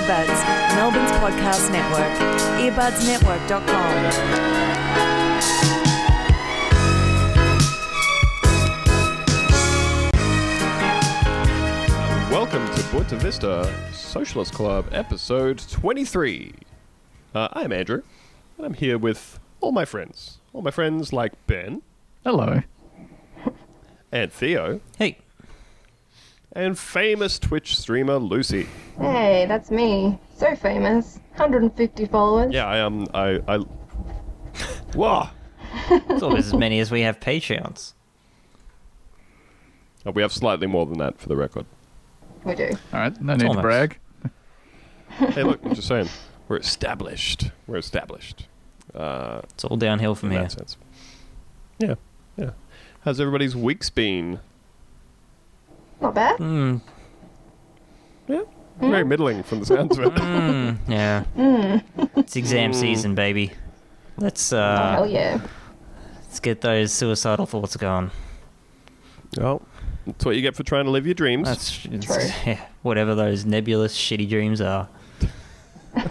Earbuds, Melbourne's podcast network. Earbudsnetwork.com. Welcome to Buena Vista Socialist Club, episode 23. Uh, I'm Andrew, and I'm here with all my friends. All my friends like Ben Hello. and Theo Hey, and famous Twitch streamer Lucy. Hey, that's me. So famous. 150 followers. Yeah, I um, I, I. Whoa! it's almost as many as we have Patreons. Oh, we have slightly more than that for the record. We do. All right, no need almost. to brag. Hey, look, I'm just saying, we're established. We're established. Uh, It's all downhill from in here. that sense. Yeah, yeah. How's everybody's weeks been? Not bad. Mm, Yeah, very middling from the sounds of it. mm, yeah. It's exam season, baby. Let's oh, uh, hell yeah. let's get those suicidal thoughts going. Well, that's what you get for trying to live your dreams. That's True. yeah, whatever those nebulous, shitty dreams are.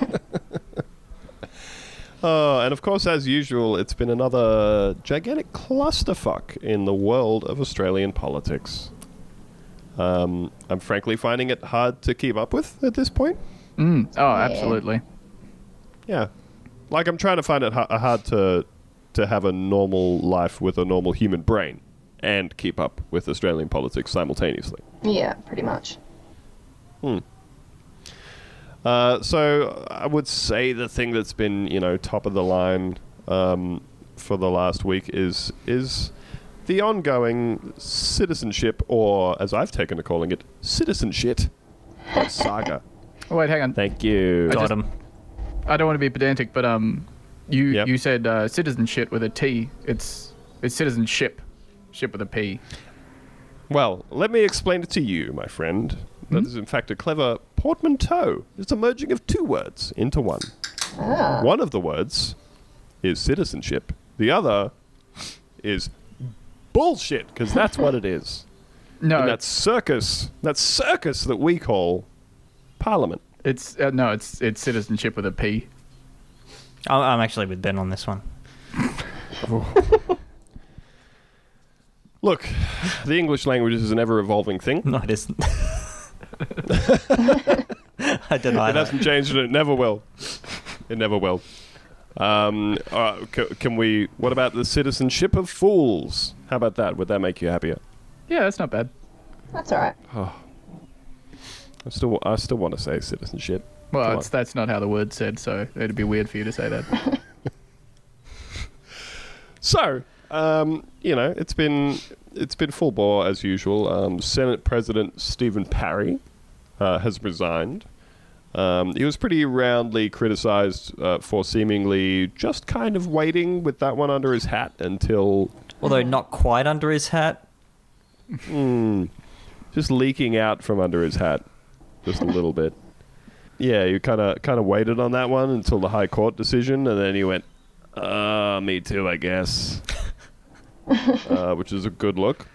Oh, and of course, as usual, it's been another gigantic clusterfuck in the world of Australian politics. Um, I'm frankly finding it hard to keep up with at this point. Mm. Oh, absolutely. Yeah, like I'm trying to find it ha- hard to to have a normal life with a normal human brain and keep up with Australian politics simultaneously. Yeah, pretty much. Uh, so I would say the thing that's been, you know, top of the line um, for the last week is is the ongoing citizenship, or as I've taken to calling it, citizenship saga. Oh, wait, hang on. Thank you. I Got just- him. I don't want to be pedantic, but um, you Yep. you said uh, citizenship with a T. It's it's citizenship, ship with a P. Well, let me explain it to you, my friend. That is, in fact, a clever portmanteau. It's a merging of two words into one. Ah. One of the words is citizenship. The other is bullshit, because that's what it is. No, And that's circus. That's circus that we call Parliament. it's uh, no, it's it's citizenship with a P. I'm I'm actually with Ben on this one. Look, the English language is an ever evolving thing. No, it isn't. I deny It that. hasn't changed and it never will. It never will. Um, uh, c- can we. What about the citizenship of fools? How about that? Would that make you happier? Yeah, that's not bad. That's alright. I still, I still want to say citizenship. Well, Come it's, that's not how the word said, so it'd be weird for you to say that. So, um, you know, it's been it's been full bore as usual. Um, Senate President Stephen Parry uh, has resigned. Um, he was pretty roundly criticized uh, for seemingly just kind of waiting with that one under his hat until Although not quite under his hat. just leaking out from under his hat just a little bit. Yeah, you kind of kind of waited on that one until the High Court decision, and then he went, "Uh, me too, I guess," uh, which is a good look.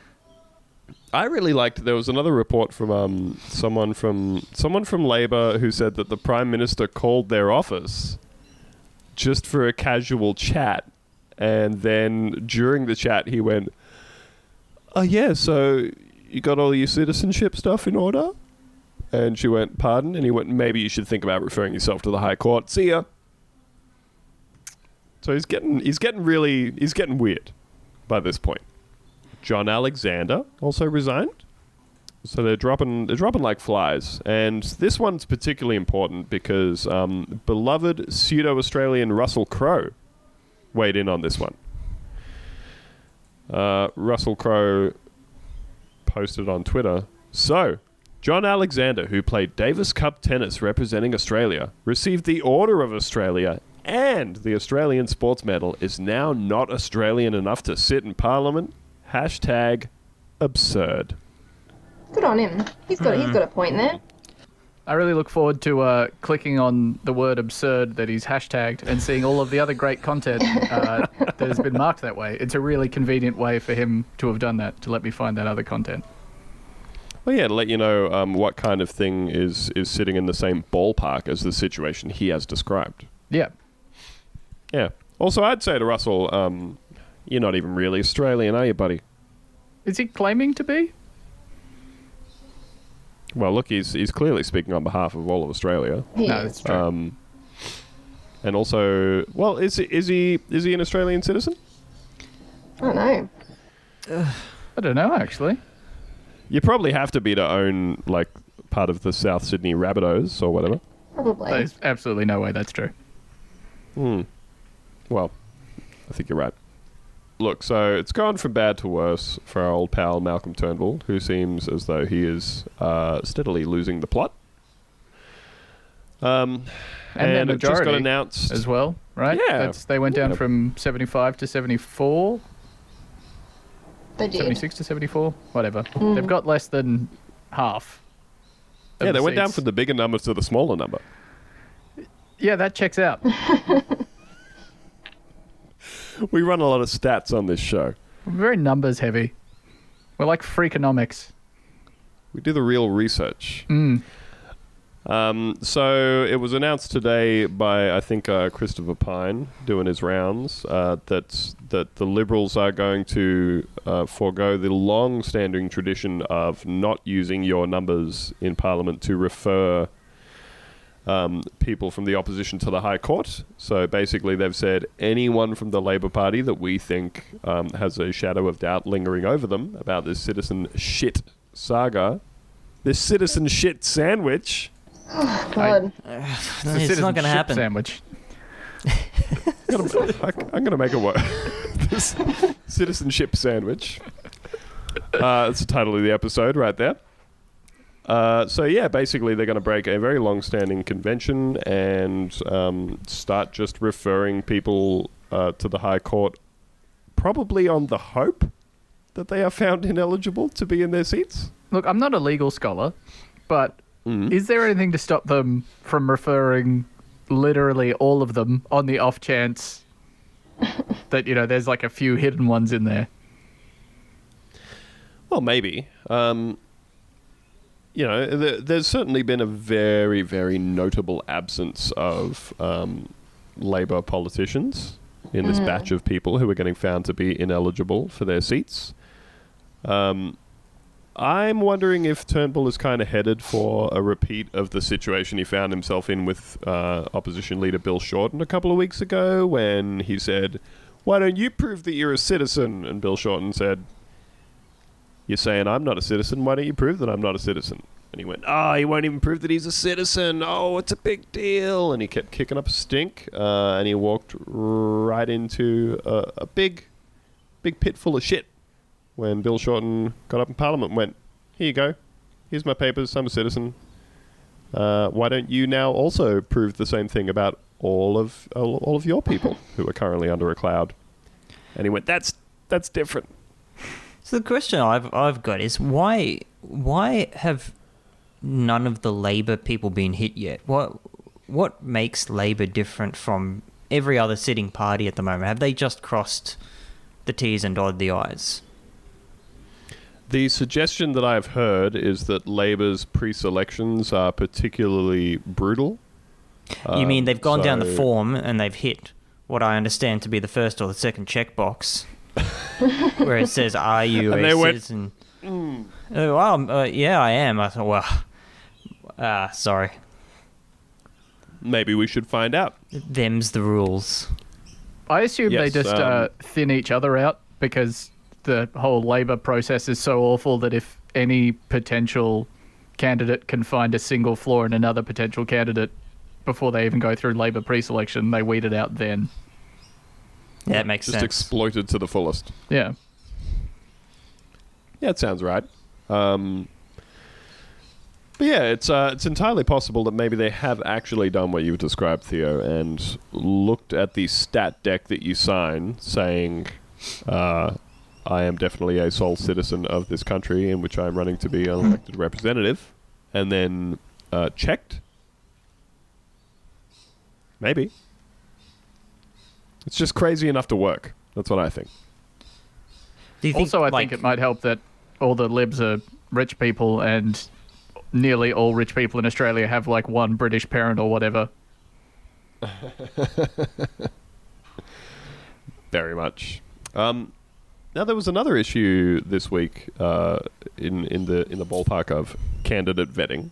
I really liked. There was another report from um, someone from someone from Labor who said that the Prime Minister called their office just for a casual chat, and then during the chat he went, "Oh yeah, so you got all your citizenship stuff in order?" And she went, "Pardon?" And he went, "Maybe you should think about referring yourself to the High Court. See ya." So he's getting he's getting really he's getting weird by this point. John Alexander also resigned. So they're dropping they're dropping like flies, and this one's particularly important because um, beloved pseudo Australian Russell Crowe weighed in on this one. Uh, Russell Crowe posted on Twitter. So, John Alexander, who played Davis Cup tennis representing Australia, received the Order of Australia and the Australian Sports Medal, is now not Australian enough to sit in Parliament. Hashtag absurd. Good on him. He's got he's got a point there. I really look forward to uh, clicking on the word absurd that he's hashtagged and seeing all of the other great content uh, that has been marked that way. It's a really convenient way for him to have done that, to let me find that other content. Well, yeah, to let you know um, what kind of thing is is sitting in the same ballpark as the situation he has described. Yeah. Yeah. Also, I'd say to Russell, um, you're not even really Australian, are you, buddy? Is he claiming to be? Well, look, he's he's clearly speaking on behalf of all of Australia. He No, that's true. Um, and also, well, is he, is he is he an Australian citizen? I don't know. I don't know, actually. You probably have to be to own like part of the South Sydney Rabbitohs or whatever. Probably. There's absolutely no way that's true. Hmm. Well, I think you're right. Look, so it's gone from bad to worse for our old pal Malcolm Turnbull, who seems as though he is uh, steadily losing the plot. Um, And their and it just got announced As well, right? Yeah. That's, they went down Yeah. from 75 to 74, they did. 76 to 74, whatever. They've got less than half. of Yeah, they the went down from the bigger number to the smaller number. Yeah, that checks out. We run a lot of stats on this show. We're very numbers heavy. We're like freakonomics. We do the real research. Mm. Um, so it was announced today by I think uh, Christopher Pyne doing his rounds uh, that that the Liberals are going to uh, forego the long-standing tradition of not using your numbers in Parliament to refer um, people from the opposition to the High Court. So basically, they've said anyone from the Labor Party that we think um, has a shadow of doubt lingering over them about this citizen shit saga, this citizen shit sandwich. God. It's It's not going to citizenship happen. Sandwich. I'm going to make it work. this citizenship sandwich. Uh, that's the title of the episode right there. Uh, so yeah, basically they're going to break a very long-standing convention and um, start just referring people uh, to the High Court, probably on the hope that they are found ineligible to be in their seats. Look, I'm not a legal scholar, but Mm. is there anything to stop them from referring literally all of them on the off chance that, you know, there's like a few hidden ones in there? Well, maybe. Um, you know, there, there's certainly been a very, very notable absence of um, Labor politicians in this batch of people who are getting found to be ineligible for their seats. Um, I'm wondering if Turnbull is kind of headed for a repeat of the situation he found himself in with uh, opposition leader Bill Shorten a couple of weeks ago when he said, Why don't you prove that you're a citizen? And Bill Shorten said, you're saying I'm not a citizen. Why don't you prove that I'm not a citizen? And he went, Oh, he won't even prove that he's a citizen. Oh, it's a big deal. And he kept kicking up a stink. Uh, and he walked right into a, a big, big pit full of shit when Bill Shorten got up in Parliament and went, Here you go. Here's my papers. I'm a citizen. Uh, why don't you now also prove the same thing about all of all, all of your people who are currently under a cloud? And he went, That's that's different. So the question I've I've got is why why have none of the Labor people been hit yet? What what makes Labor different from every other sitting party at the moment? Have they just crossed the T's and dotted the I's? The suggestion that I've heard is that Labor's pre-selections are particularly brutal. you mean Um, they've gone down the form and they've hit what I understand to be the first or the second checkbox, where it says, "Are you And a they went, citizen?" Uh, well, uh, yeah, I am. I thought, well, ah, sorry, Maybe we should find out. them's the rules. I assume they just um, uh, thin each other out because the whole Labor process is so awful that if any potential candidate can find a single flaw in another potential candidate before they even go through Labor pre-selection, they weed it out then. Yeah, it makes sense. Just sense. exploited to the fullest. Yeah. Yeah, it sounds right. Um, but yeah, it's uh, it's entirely possible that maybe they have actually done what you've described, Theo, and looked at the stat dec that you sign, saying, uh, "I am definitely a sole citizen of this country in which I am running to be an elected representative," and then uh, checked. Maybe. It's just crazy enough to work. That's what I think. Do you think, Also, I like, think it might help that all the libs are rich people, and nearly all rich people in Australia have like one British parent or whatever. Very much. Um, now there was another issue this week uh, in in the in the ballpark of candidate vetting,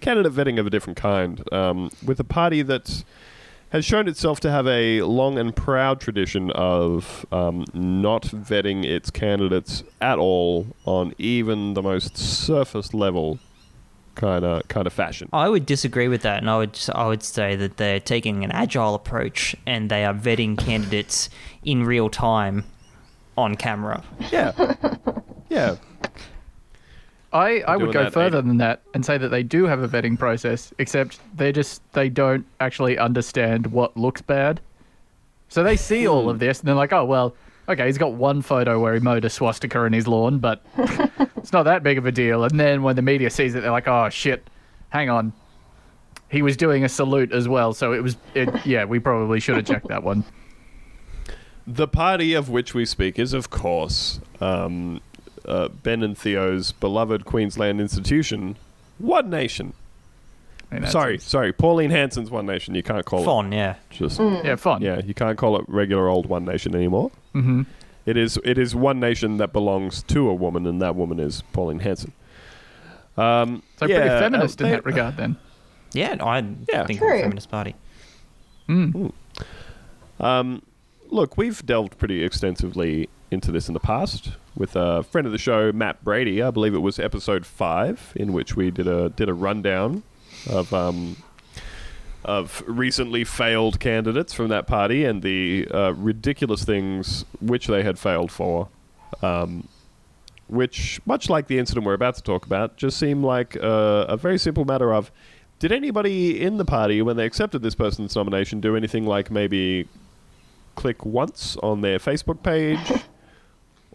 candidate vetting of a different kind, um, with a party that has shown itself to have a long and proud tradition of um, not vetting its candidates at all on even the most surface level kind of kind of fashion. I would disagree with that, and I would I would say that they're taking an agile approach and they are vetting candidates in real time on camera. Yeah, yeah. I, I would go further Aiden. than that and say that they do have a vetting process, except they just they don't actually understand what looks bad. So they see all of this and they're like, oh well, okay, he's got one photo where he mowed a swastika in his lawn, but it's not that big of a deal. And then when the media sees it, they're like, oh shit, hang on, he was doing a salute as well, so it was it. Yeah, we probably should have checked that one. The party of which we speak is, of course, um, uh, Ben and Theo's beloved Queensland institution, One Nation. I mean, Sorry, sorry, Pauline Hanson's One Nation. You can't call Fun, yeah. it just yeah, fun. yeah. You can't call it regular old One Nation anymore. hmm It is it is one nation that belongs to a woman, and that woman is Pauline Hanson. Um, So yeah, pretty feminist uh, in that regard, then. Yeah, I Yeah. think we're a True. feminist party. Mm. Um, look, we've delved pretty extensively into this in the past with a friend of the show, Matt Brady. I believe it was episode five, in which we did a did a rundown of um, of recently failed candidates from that party and the uh, ridiculous things which they had failed for. Um, which, much like the incident we're about to talk about, just seemed like uh, a very simple matter of did anybody in the party, when they accepted this person's nomination, do anything like maybe click once on their Facebook page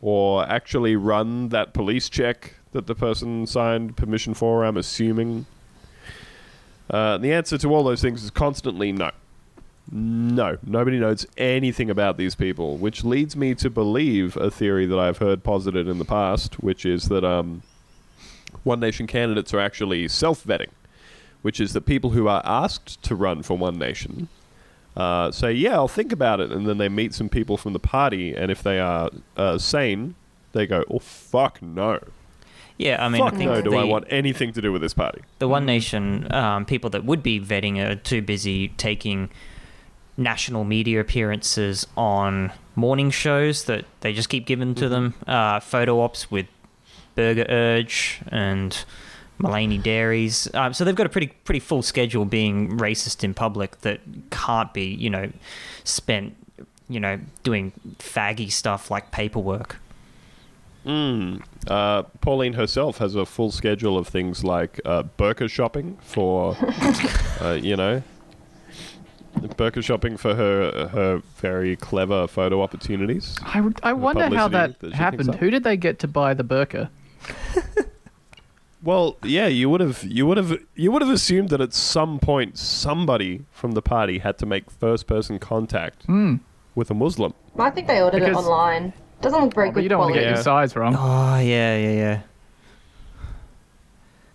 or actually run that police check that the person signed permission for? I'm assuming. Uh, the answer to all those things is constantly no. No, nobody knows anything about these people, which leads me to believe a theory that I've heard posited in the past, which is that um, One Nation candidates are actually self vetting, which is that people who are asked to run for One Nation uh, say, Yeah, I'll think about it, and then they meet some people from the party, and if they are uh, sane, they go, Oh, fuck no. Yeah, I mean, fuck I think no, do the, I want anything to do with this party. the One Nation um, people that would be vetting are too busy taking national media appearances on morning shows that they just keep giving to them, uh, photo ops with Burger Urge and Mulaney Dairies. Um, so they've got a pretty pretty full schedule being racist in public that can't be, you know, spent, you know, doing faggy stuff like paperwork. Mm. Uh, Pauline herself has a full schedule of things like uh, burqa shopping for, uh, you know, burqa shopping for her her very clever photo opportunities. I, I wonder how that that happened. Who did they get to buy the burqa? Well, yeah, you would have you would have you would have assumed that at some point somebody from the party had to make first person contact Hmm. with a Muslim. I think they ordered Because- it online. Doesn't look very Oh, but good you don't want to quality. get your size wrong. Oh yeah, yeah, yeah.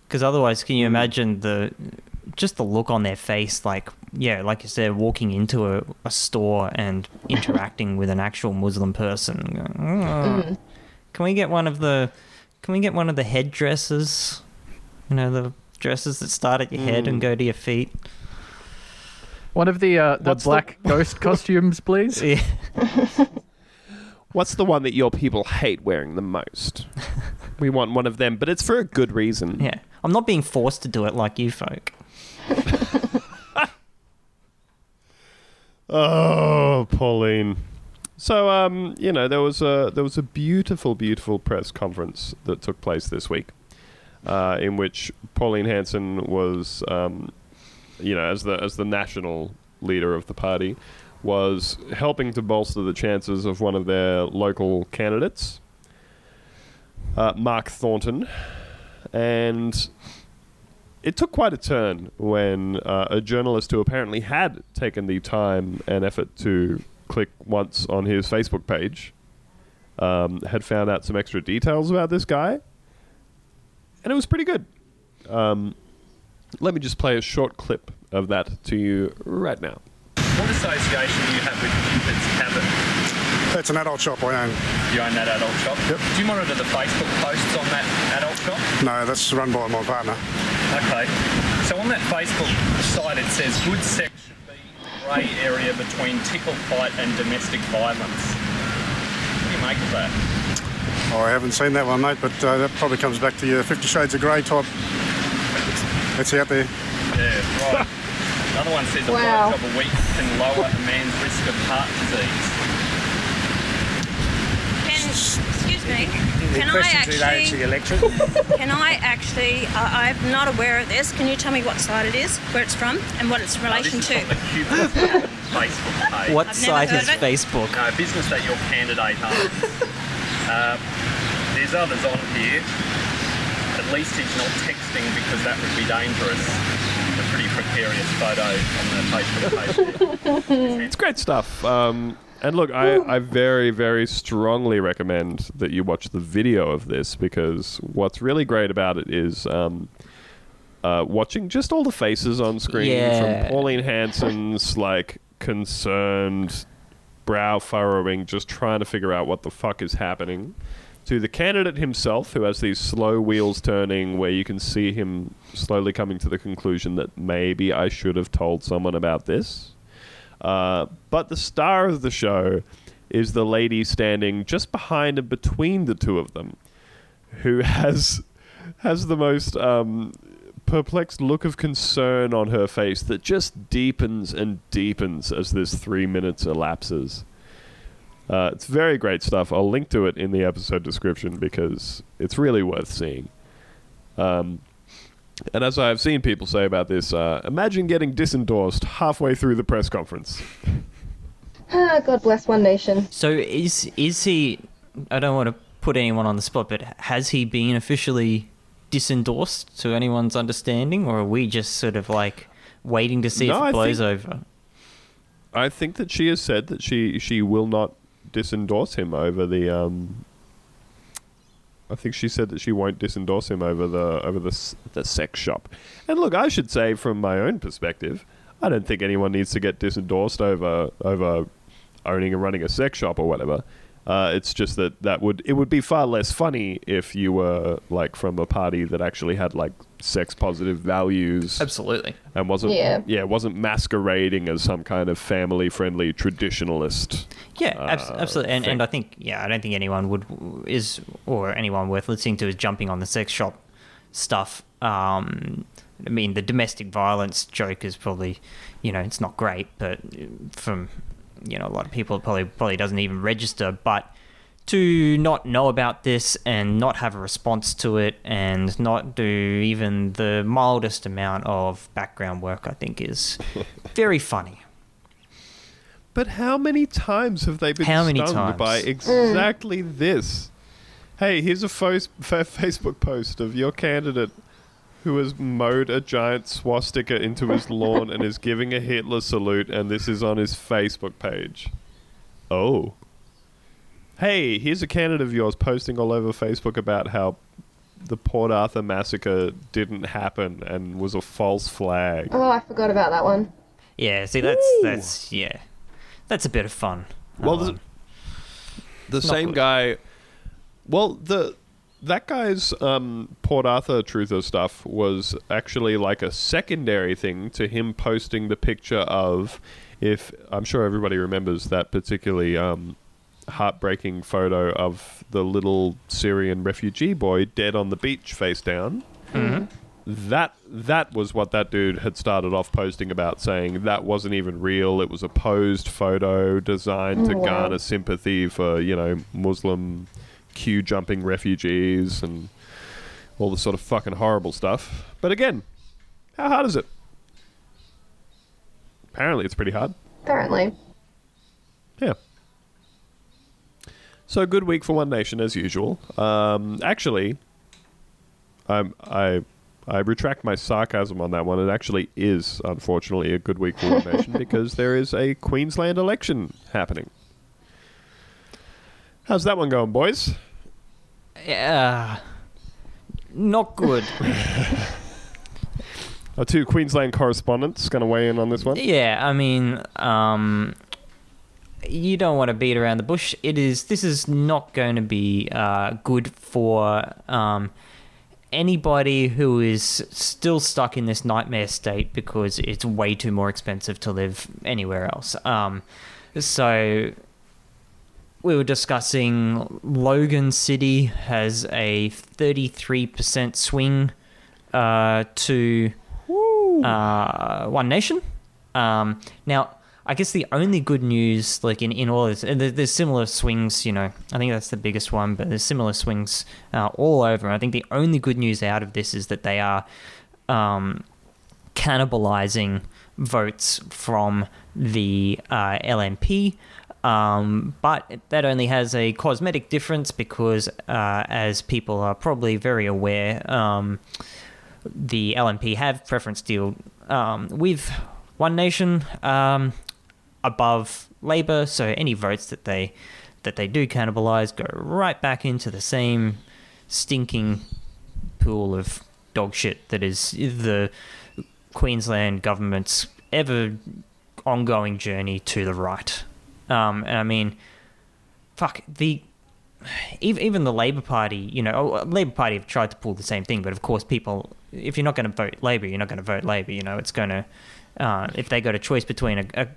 Because otherwise, can you imagine the just the look on their face? Like, yeah, like you said, walking into a, a store and interacting with an actual Muslim person. Going, "Oh, Can we get one of the? Can we get one of the headdresses? You know, the dresses that start at your head and go to your feet. One of the uh, the What's the- black ghost costumes, please. Yeah. What's the one that your people hate wearing the most? we want one of them, but it's for a good reason. Yeah. I'm not being forced to do it like you folk. Oh, Pauline. So, um, you know, there was a there was a beautiful, beautiful press conference that took place this week, uh, in which Pauline Hanson was, um, you know, as the as the national leader of the party, was helping to bolster the chances of one of their local candidates, uh, Mark Thornton, and it took quite a turn when uh, a journalist who apparently had taken the time and effort to click once on his Facebook page um, had found out some extra details about this guy. and it was pretty good. Um, let me just play a short clip of that to you right now. What association do you have with Cupid's Cabin? It's an adult shop I own. You own that adult shop? Yep. Do you monitor the Facebook posts on that adult shop? No, that's run by my partner. Okay. So on that Facebook site it says good sex should be a grey area between tickle fight and domestic violence. What do you make of that? Oh, I haven't seen that one, mate, but uh, that probably comes back to your Fifty Shades of Grey type. It's out there. Yeah, right. Another one says a Wow. blowjob a week can lower a man's risk of heart disease. Can, excuse me, can I actually, electric? can I actually, I I'm not aware of this, can you tell me what site it is, where it's from, and what it's in Uh, relation this to? is from the Cupid's Facebook page. What I've site is. Facebook? No, business that your candidate owns. uh, there's others on here. At least he's not texting because that would be dangerous. A pretty precarious photo on the Facebook page. It's great stuff. Um, and look, I, I very, very strongly recommend that you watch the video of this because what's really great about it is um, uh, watching just all the faces on screen Yeah. from Pauline Hanson's like concerned brow furrowing, just trying to figure out what the fuck is happening, to the candidate himself, who has these slow wheels turning where you can see him slowly coming to the conclusion that maybe I should have told someone about this. Uh, but the star of the show is the lady standing just behind and between the two of them, who has has the most um, perplexed look of concern on her face that just deepens and deepens as this three minutes elapses. Uh, it's very great stuff. I'll link to it in the episode description because it's really worth seeing. Um, and as I've seen people say about this, uh, imagine getting disendorsed halfway through the press conference. Ah, God bless One Nation. So is is he? I don't want to put anyone on the spot, but has he been officially disendorsed to anyone's understanding, or are we just sort of like waiting to see No, if I it blows think- over? I think that she has said that she she will not disendorse him over the. Um, I think she said that she won't disendorse him over the over the the sex shop. And look, I should say from my own perspective, I don't think anyone needs to get disendorsed over over owning and running a sex shop or whatever. Uh, it's just that that would it would be far less funny if you were like from a party that actually had like sex positive values Absolutely. and wasn't Yeah. wasn't masquerading as some kind of family friendly traditionalist. Yeah, abs- uh, absolutely. And, thing. and I think, yeah, I don't think anyone would is or anyone worth listening to is jumping on the sex shop stuff. Um, I mean, the domestic violence joke is probably, you know, it's not great, but from you know a lot of people, probably probably doesn't even register. But to not know about this and not have a response to it and not do even the mildest amount of background work, I think is very funny. But how many times have they been How many stung times? by exactly this? Hey, here's a fo- fa- Facebook post of your candidate who has mowed a giant swastika into his lawn and is giving a Hitler salute, and this is on his Facebook page. Oh. Hey, here's a candidate of yours posting all over Facebook about how the Port Arthur massacre didn't happen and was a false flag. Oh, I forgot about that one. Yeah, see, that's Ooh. that's yeah, that's a bit of fun. Well, Um, the, the same good. guy. Well, the that guy's um, Port Arthur truther stuff was actually like a secondary thing to him posting the picture of. If I'm sure everybody remembers that particularly um, heartbreaking photo of the little Syrian refugee boy dead on the beach, face down. That that was what that dude had started off posting about, saying that wasn't even real. It was a posed photo designed to wow. garner sympathy for you know Muslim queue jumping refugees and all the sort of fucking horrible stuff. But again, how hard is it? Apparently, it's pretty hard. Apparently. Yeah. So good week for One Nation as usual. Um, actually, I'm, I I retract my sarcasm on that one. It actually is, unfortunately, a good week for One Nation because there is a Queensland election happening. How's that one going, boys? yeah, not good. Our two Queensland correspondents going to weigh in on this one. Yeah, I mean, um, you don't want to beat around the bush. It is. This is not going to be uh, good for um, anybody who is still stuck in this nightmare state because it's way too more expensive to live anywhere else. Um, so we were discussing Logan City has a 33% swing uh, to uh, One Nation. Um, now, I guess the only good news, like in, in all of this, there's similar swings, you know, I think that's the biggest one, but there's similar swings uh, all over. I think the only good news out of this is that they are um, cannibalizing votes from the uh, LNP. Um, but that only has a cosmetic difference because, uh, as people are probably very aware, um, the LNP have preference deal um, with One Nation um, above Labor, so any votes that they that they do cannibalize go right back into the same stinking pool of dog shit that is the Queensland government's ever ongoing journey to the right. Um, and I mean, fuck the even the Labor Party, you know, oh, Labor Party have tried to pull the same thing, but of course, people, if you're not going to vote Labor, you're not going to vote Labor. You know, it's going to uh, if they got a choice between a, a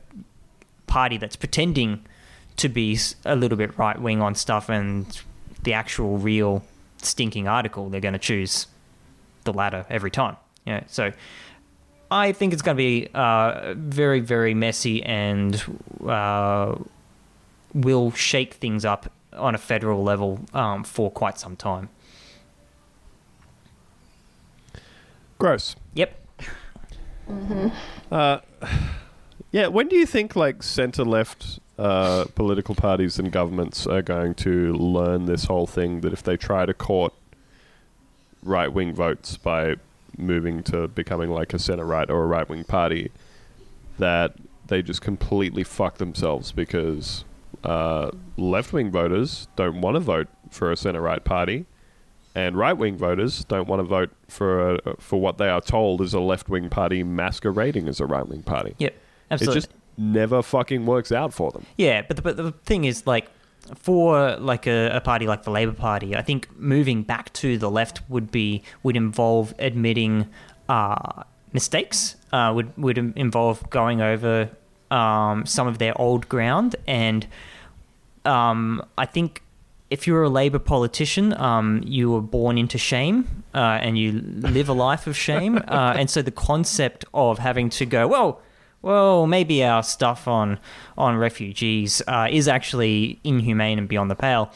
party that's pretending to be a little bit right wing on stuff and the actual real stinking article, they're going to choose the latter every time. Yeah, so I think it's going to be uh, very, very messy and uh, will shake things up on a federal level um, for quite some time. Gross. Yep. Uh, yeah, when do you think like centre left uh, political parties and governments are going to learn this whole thing that if they try to court right wing votes by moving to becoming like a centre right or a right wing party, that they just completely fuck themselves because uh, left wing voters don't want to vote for a centre right party. And right wing voters don't want to vote for a, for what they are told is a left wing party masquerading as a right wing party. Yep. Absolutely. It just never fucking works out for them. Yeah, but the, but the thing is, like, for like a, a party like the Labor Party, I think moving back to the left would be would involve admitting uh, mistakes. Uh, would would involve going over um, some of their old ground, and um, I think if you're a Labor politician, um, you were born into shame uh, and you live a life of shame. uh, and so the concept of having to go, well, well, maybe our stuff on on refugees uh, is actually inhumane and beyond the pale.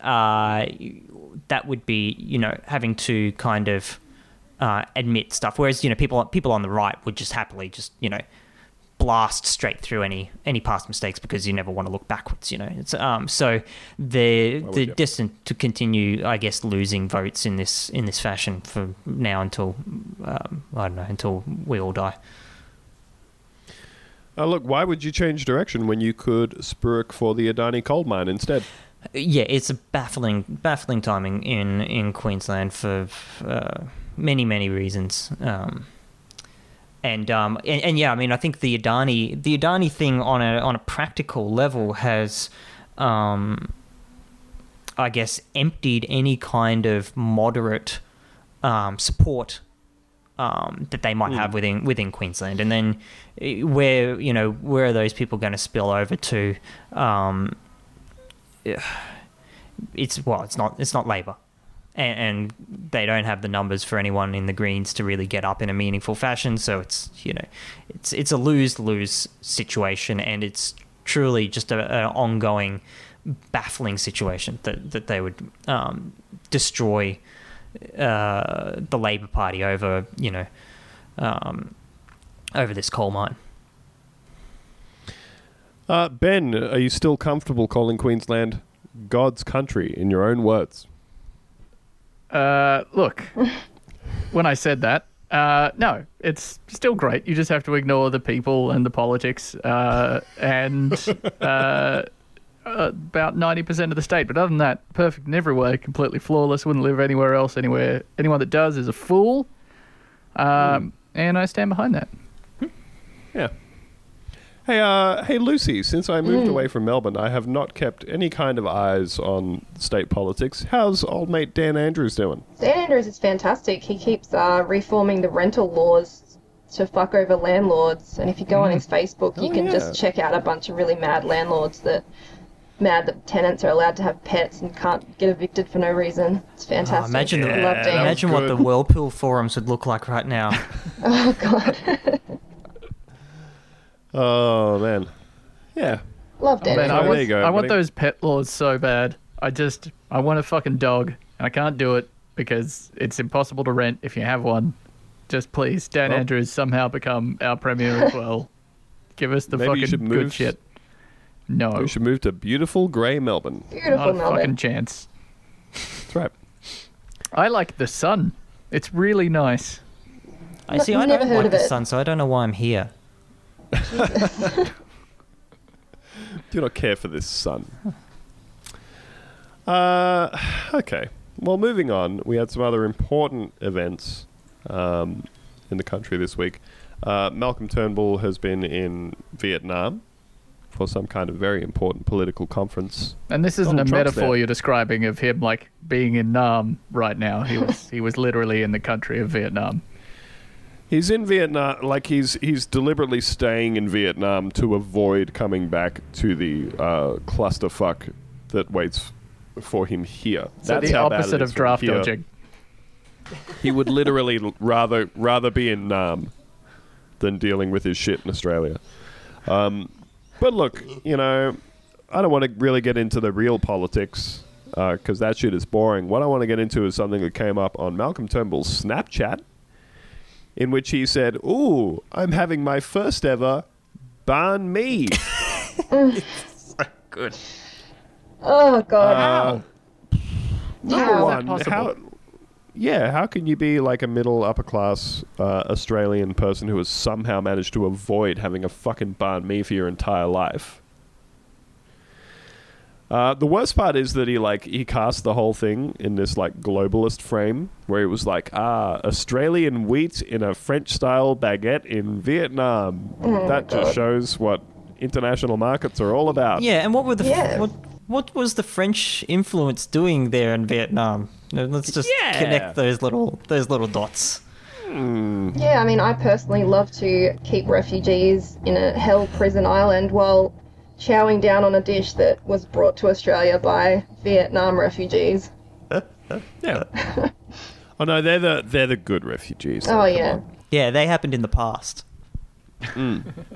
Uh, that would be, you know, having to kind of uh, admit stuff. Whereas, you know, people people on the right would just happily just, you know, blast straight through any any past mistakes because you never want to look backwards. You know, it's um so they're would they're destined to continue, I guess, losing votes in this in this fashion for now until um, I don't know until we all die. Uh, look, why would you change direction when you could spruik for the Adani coal mine instead? Yeah, it's a baffling baffling timing in in Queensland for uh, many many reasons. Um, and um and, and yeah, I mean, I think the Adani the Adani thing on a on a practical level has um I guess emptied any kind of moderate um, support um, that they might have within within Queensland, and then eh, where you know where are those people going to spill over to? Um, it's well, it's not it's not Labor, and, and they don't have the numbers for anyone in the Greens to really get up in a meaningful fashion. So it's you know, it's it's a lose lose situation, and it's truly just a, a ongoing baffling situation that that they would um, destroy uh, the Labor Party over you know um, over this coal mine. Uh, ben, are you still comfortable calling Queensland God's country in your own words? Uh, look, when I said that, uh, no, it's still great. You just have to ignore the people and the politics. Uh, and uh, uh, about 90% of the state. But other than that, perfect in every way, completely flawless, wouldn't live anywhere else, anywhere. Anyone that does is a fool. Um, And I stand behind that. Yeah. Hey, uh, hey, Lucy. Since I moved away from Melbourne, I have not kept any kind of eyes on state politics. How's old mate Dan Andrews doing? Dan Andrews is fantastic. He keeps uh, reforming the rental laws to fuck over landlords. And if you go on his Facebook, you Oh, can yeah. just check out a bunch of really mad landlords that mad that tenants are allowed to have pets and can't get evicted for no reason. It's Oh, fantastic. imagine the, I love imagine what the good. Whirlpool forums would look like right now. Oh god, Oh man, yeah. love Dan. Man, I there want, you go, I want those pet laws so bad. I just, I want a fucking dog, and I can't do it because it's impossible to rent if you have one. Just please, Dan Well- Andrews somehow become our premier as well. Give us the fucking good shit. No, We should move to beautiful grey Melbourne. Beautiful not a Melbourne. fucking chance. That's right. I like the sun. It's really nice. I see. I Never don't heard like of the it. sun, so I don't know why I'm here. Do not care for this sun. Uh, okay. Well, moving on, we had some other important events um, in the country this week. Uh, Malcolm Turnbull has been in Vietnam for some kind of very important political conference. And this isn't Donald a Trump's metaphor there. you're describing of him like being in Nam right now. He was he was literally in the country of Vietnam. He's in Vietnam, like he's he's deliberately staying in Vietnam to avoid coming back to the uh, clusterfuck that waits for him here. So That's the opposite of draft here. dodging. He would literally rather rather be in Nam than dealing with his shit in Australia. Um, but look, you know, I don't want to really get into the real politics because that shit is boring. What I want to get into is something that came up on Malcolm Turnbull's Snapchat, in which he said, "Ooh, I'm having my first ever banh mi." Good. Oh god. Uh, number How is that one, possible? how? Yeah, how can you be like a middle upper class uh, Australian person who has somehow managed to avoid having a fucking banh mi for your entire life? Uh, the worst part is that he like he cast the whole thing in this like globalist frame where it was like ah Australian wheat in a French style baguette in Vietnam. that just shows what international markets are all about. Yeah, and what were the Yeah. what what was the French influence doing there in Vietnam? Let's just Yeah. connect those little those little dots. Hmm. Yeah, I mean, I personally love to keep refugees in a hell prison island while chowing down on a dish that was brought to Australia by Vietnam refugees. Yeah. oh no, they're the they're the good refugees. Oh, yeah. on. Yeah, they happened in the past.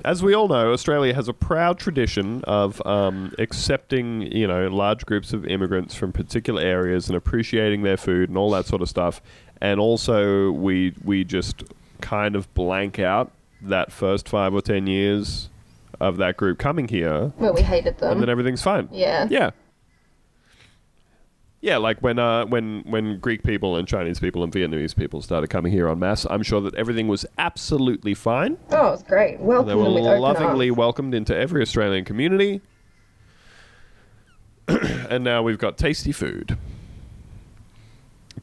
As we all know, Australia has a proud tradition of um, accepting, you know, large groups of immigrants from particular areas and appreciating their food and all that sort of stuff. And also, we we just kind of blank out that first five or ten years of that group coming here, Where we hated them. and then everything's fine. yeah. Yeah. Yeah, like when uh, when when Greek people and Chinese people and Vietnamese people started coming here en masse, I'm sure that everything was absolutely fine. Oh, it was great. They were them with open lovingly welcomed into every Australian community. and now we've got tasty food.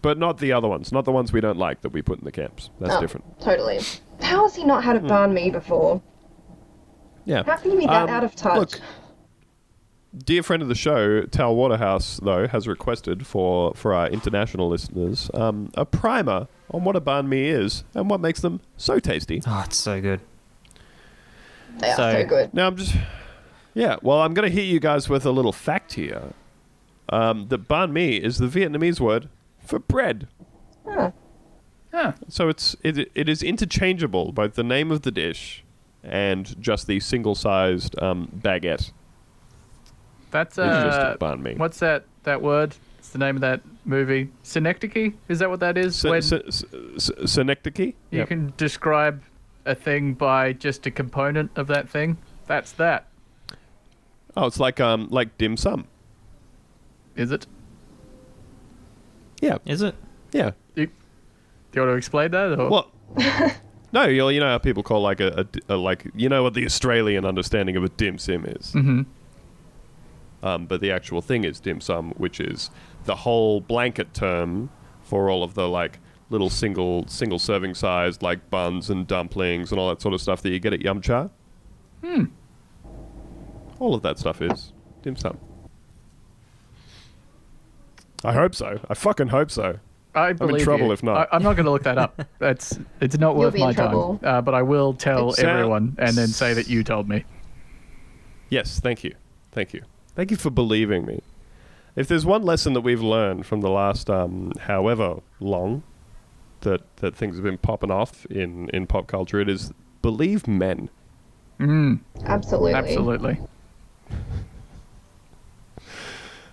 But not the other ones, not the ones we don't like that we put in the camps. That's Oh, different. Totally. How has he not had a Hmm. banh mi before? Yeah. How can you be that Um, out of touch? Look, dear friend of the show, Tal Waterhouse, though, has requested for, for our international listeners um, a primer on what a banh mi is and what makes them so tasty. Oh, it's so good. they are so- so good. Now I'm just, yeah. Well, I'm going to hit you guys with a little fact here. Um, that banh mi is the Vietnamese word for bread. Huh. Huh. So it's it, it is interchangeable, both the name of the dish and just the single-sized um, baguette. That's It's just uh, a banh mi. what's that that word? It's the name of that movie. Synecdoche? Is that what that is? Se- when Synecdoche? you Yep. can describe a thing by just a component of that thing. That's that. Oh, it's like um like dim sum. Is it? Yeah, Is it? yeah. You, do you want to explain that? Or? Well, no, you you know how people call like a, a a like you know what the Australian understanding of a dim sim is. Mhm. Um, but the actual thing is dim sum, which is the whole blanket term for all of the like little single single serving sized like buns and dumplings and all that sort of stuff that you get at Yum Cha. Hmm. All of that stuff is dim sum. I hope so. I fucking hope so. I am in trouble you. if not. I, am not going to look that up. That's it's not You'll worth be in my trouble. time. Uh, but I will tell It sounds- everyone and then say that you told me. Yes, thank you. Thank you. Thank you for believing me. If there's one lesson that we've learned from the last um, however long that that things have been popping off in, in pop culture, it is believe men. Mm, Absolutely. absolutely.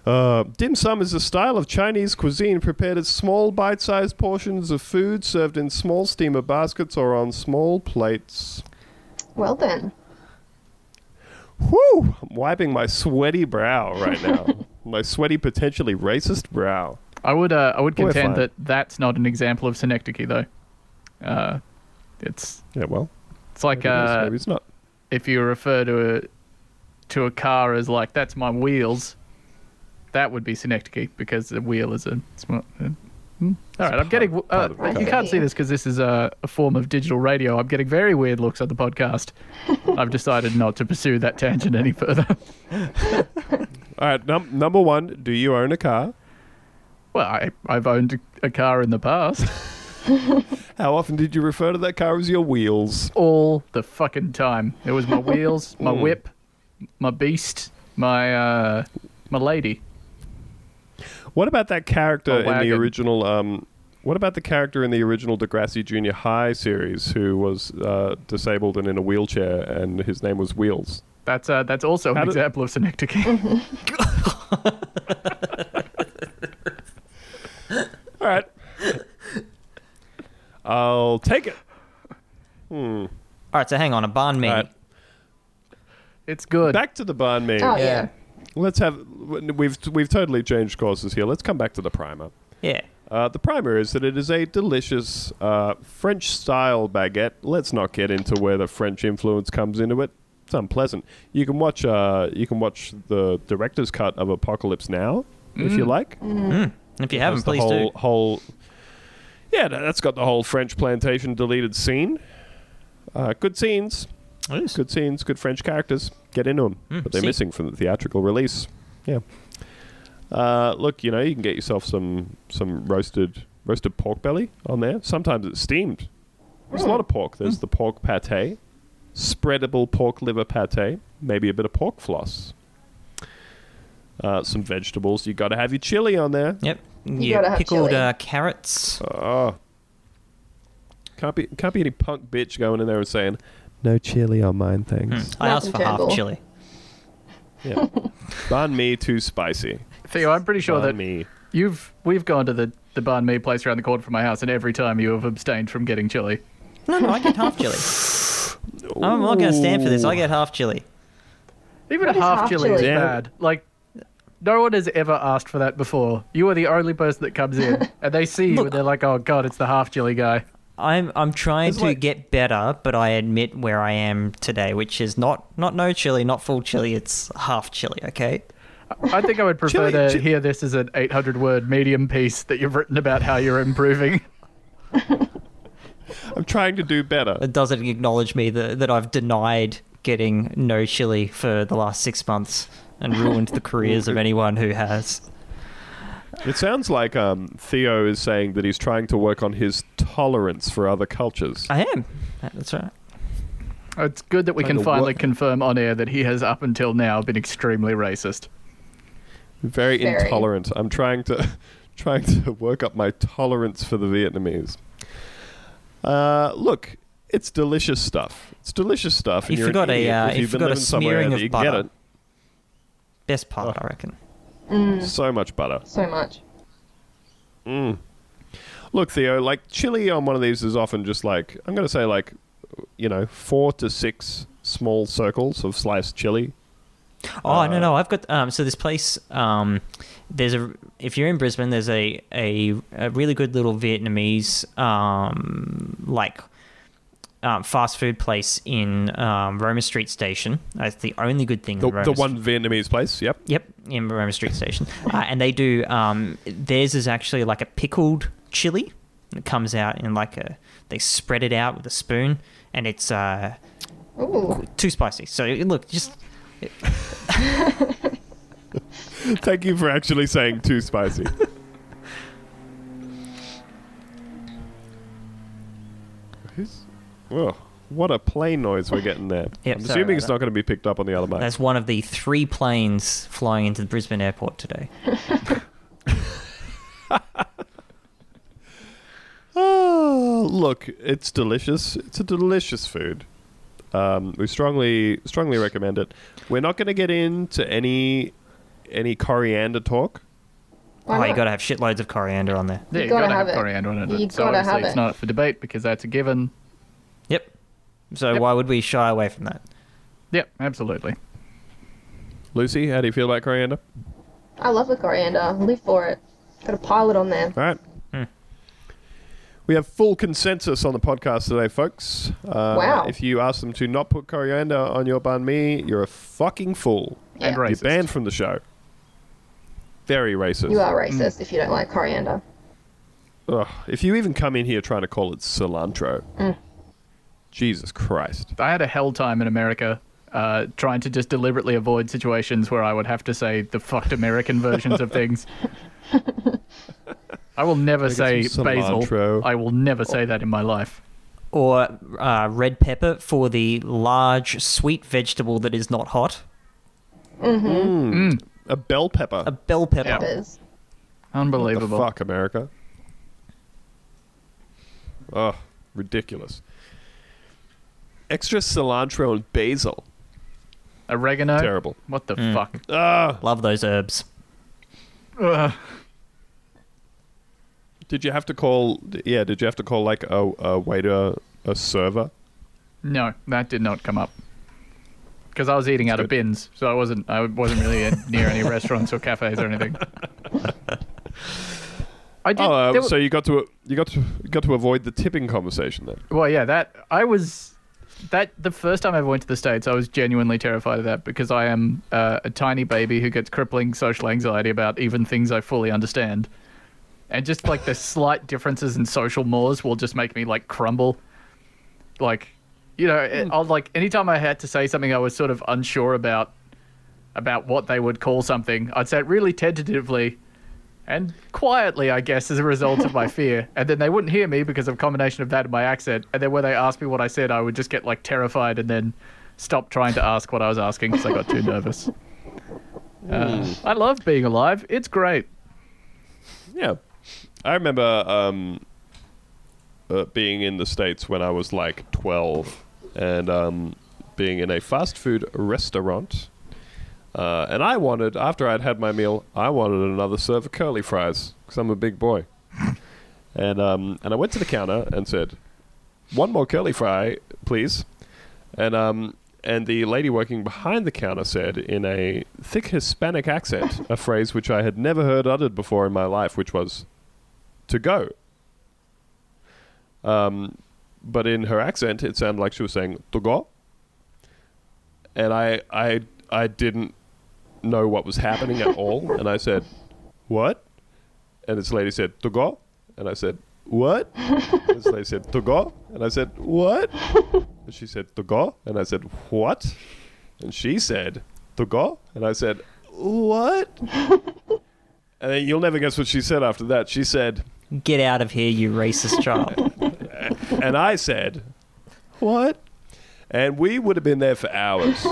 Uh, dim sum is a style of Chinese cuisine prepared as small bite-sized portions of food served in small steamer baskets or on small plates. Well then. Whew! I'm wiping my sweaty brow right now. my sweaty, potentially racist brow. I would uh, I would We're contend fine. that that's not an example of synecdoche though. Uh, it's Yeah, well, it's like maybe it is, uh, maybe it's not. if you refer to a to a car as like that's my wheels, that would be synecdoche because the wheel is a small. Hmm. All right, I'm getting. Uh, you can't see this because this is a, a form of digital radio. I'm getting very weird looks on the podcast. I've decided not to pursue that tangent any further. All right, num- number one, do you own a car? well, I, I've owned a car in the past, How often did you refer to that car as your wheels? all the fucking time. It was my wheels, my Mm. whip, my beast, my uh, my lady. What about that character in the original? Um, what about the character in the original Degrassi Junior High series who was uh, disabled and in a wheelchair, and his name was Wheels? That's uh, that's also How an did- example of synecdoche. All right, I'll take it. Hmm. All right, so hang on, a banh mi. All right, it's good. back to the banh mi. Oh yeah. Yeah. Let's have. We've we've totally changed courses here. Let's come back to the primer. Yeah. Uh, the primer is that it is a delicious uh, French style baguette. Let's not get into where the French influence comes into it. It's unpleasant. You can watch uh, you can watch the director's cut of Apocalypse Now if you like. Mm. If you haven't, the please whole, do. Whole yeah, that's got the whole French plantation deleted scene. Uh, good scenes, It is. good scenes, good French characters. Get into them, Mm, but they're see. missing from the theatrical release. Yeah. Uh, look, you know, you can get yourself some some roasted roasted pork belly on there. Sometimes it's steamed. There's a lot of pork. There's the pork pate, spreadable pork liver pate, maybe a bit of pork floss. Uh, some vegetables. You got to have your chili on there. Yep. You Your pickled uh, carrots. Oh. Can't be can't be any punk bitch going in there and saying, "No chili on mine, thanks." Hmm. I asked Welcome, for half chili. Yeah, banh mi too spicy. Theo, I'm pretty sure Banh that mi. you've we've gone to the the banh mi place around the corner from my house, and every time you have abstained from getting chili. No, no, I get half chili. I'm not going to stand for this. I get half chili. Even What a half half chili is? Yeah. bad. Like, no one has ever asked for that before. You are the only person that comes in, and they see you, Look- and they're like, "Oh God, it's the half chili guy." I'm I'm trying It's to like- get better, but I admit where I am today, which is not not no chili, not full chili. It's half chili. Okay. I think I would prefer Chili- to chi- hear this as an 800 word medium piece that you've written about how you're improving. I'm trying to do better. It doesn't acknowledge me that that I've denied getting no chili for the last six months and ruined the careers of anyone who has. It sounds like um, Theo is saying that he's trying to work on his tolerance for other cultures. I am. That's right. It's good that we Kind can finally what- confirm on air that he has up until now been extremely racist. Very, Very. intolerant. I'm trying to trying to work up my tolerance for the Vietnamese. Uh, look, it's delicious stuff. It's delicious stuff. You forgot a, uh, if you you've been forgot a smearing of butter. Best part, Oh. I reckon. It. So much butter. So much. Mm. Look, Theo, like chili on one of these is often just like I'm going to say like you know four to six small circles of sliced chili. Oh no Uh, no, I've got um. So this place um, there's a if you're in Brisbane, there's a a, a really good little Vietnamese um like um, fast food place in um, Roma Street Station. That's the only good thing. The, in Roma the Street- one Vietnamese place. Yep. Yep, in Roma Street Station. uh, and they do, um, theirs is actually like a pickled chili. It comes out in like a, they spread it out with a spoon, and it's uh, Ooh. too spicy. So look, just Thank you for actually saying too spicy. Who's- oh, what a plane noise we're getting there. Yep, I'm assuming about it's not going to be picked up on the other mic. that's one of the three planes flying into the Brisbane airport today. Oh, look, it's delicious. It's a delicious food. Um, we strongly strongly recommend it. We're not going to get into any any coriander talk. Why oh, you got to have shitloads of coriander on there. Yeah, You you gotta gotta, have have coriander on it. You so gotta obviously have it's not up for debate because that's a given. Yep. So Yep. why would we shy away from that? Yep, absolutely. Lucy, how do you feel about coriander? I love the coriander. Live for it. Got a pilot on there. All right. We have full consensus on the podcast today, folks. Uh, Wow. If you ask them to not put coriander on your banh mi, you're a fucking fool. And Yeah. You're banned from the show. Very racist. You are racist if you don't like coriander. Ugh, if you even come in here trying to call it cilantro, Mm. Jesus Christ. I had a hell time in America uh, trying to just deliberately avoid situations where I would have to say the fucked American versions of things. I will never get say basil. cilantro. I will never say that in my life. Or uh, red pepper for the large sweet vegetable that is not hot. Mm-hmm. A bell pepper. A bell pepper. Yeah. Peppers. the Unbelievable. fuck, America? Oh, ridiculous. Extra cilantro and basil. Oregano. Terrible. What the Mm. fuck? Ah, Love those herbs. Ugh. did you have to call? Yeah, did you have to call like a, a waiter, a server? No, that did not come up. Because I was eating out of bins, so I wasn't. I wasn't really in- near any restaurants or cafes or anything. I did. Oh, uh, there were- so you got to you got to got to avoid the tipping conversation then. Well, yeah, that I was that the first time I ever went to the states, I was genuinely terrified of that because I am uh, a tiny baby who gets crippling social anxiety about even things I fully understand, and just like the slight differences in social mores will just make me like crumble. Like, you know, it, I'll like anytime I had to say something I was sort of unsure about about what they would call something, I'd say it really tentatively and quietly, I guess, as a result of my fear. And then they wouldn't hear me because of a combination of that and my accent. And then when they asked me what I said, I would just get like terrified and then stop trying to ask what I was asking because I got too nervous. Uh, I love being alive. It's great. Yeah, I remember um, uh, being in the states when I was like twelve, and um, being in a fast food restaurant. Uh, and I wanted, after I'd had my meal, I wanted another serve of curly fries because I'm a big boy. and um, and I went to the counter and said, "One more curly fry, please." And um, and the lady working behind the counter said in a thick Hispanic accent a phrase which I had never heard uttered before in my life, which was "to go." Um, but in her accent, it sounded like she was saying "to go," and I I I didn't know what was happening at all, and I said, "What?" And this lady said, "To go," and I said, "What?" And this lady said, "To go," and I said, "What?" And she said, "To go," and I said, "What?" And she said, "To go," and I said, "What?" and then you'll never guess what she said after that. She said, Get out of here, you racist child. and I said, "What?" And we would have been there for hours.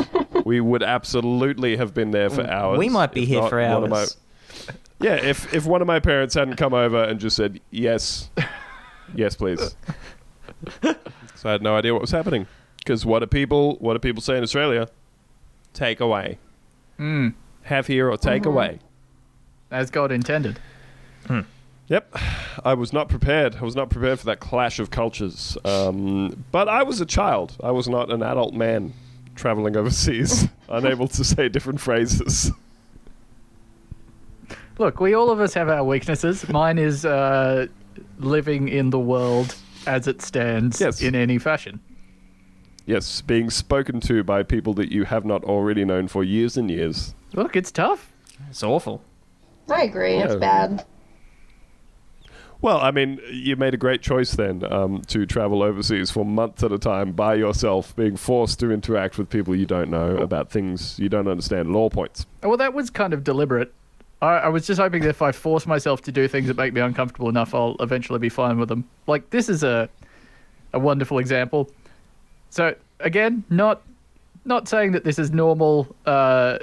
We would absolutely have been there for hours. We might be here not for one of my- hours. yeah, if if one of my parents hadn't come over and just said yes, yes, please. so I had no idea what was happening. Because what do people what do people say in Australia? Take away. Mm, Have here or take away. as God intended. Yep, I was not prepared. I was not prepared for that clash of cultures. Um, but I was a child. I was not an adult man traveling overseas, unable to say different phrases. Look, we all of us have our weaknesses. Mine is uh, living in the world as it stands Yes. in any fashion. Yes, being spoken to by people that you have not already known for years and years. Look, it's tough. It's awful. I agree. It's bad. Well, I mean, you made a great choice then um, to travel overseas for months at a time by yourself, being forced to interact with people you don't know about things you don't understand at all points. Well, that was kind of deliberate. I, I was just hoping that if I force myself to do things that make me uncomfortable enough, I'll eventually be fine with them. Like this is a a wonderful example. So again, not not saying that this is normal, uh,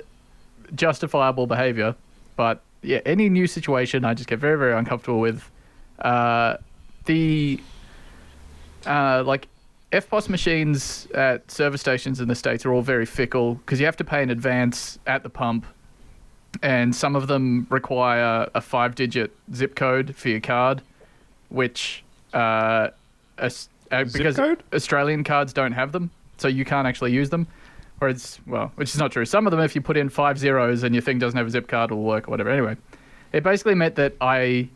justifiable behavior, but yeah, any new situation I just get very very uncomfortable with. Uh, the uh, like EFTPOS machines at service stations in the states are all very fickle because you have to pay in advance at the pump, and some of them require a five-digit zip code for your card, which uh, as, uh, because code? Australian cards don't have them, so you can't actually use them. Whereas, well, which is not true. Some of them, if you put in five zeros and your thing doesn't have a zip card, will work or whatever. Anyway, it basically meant that I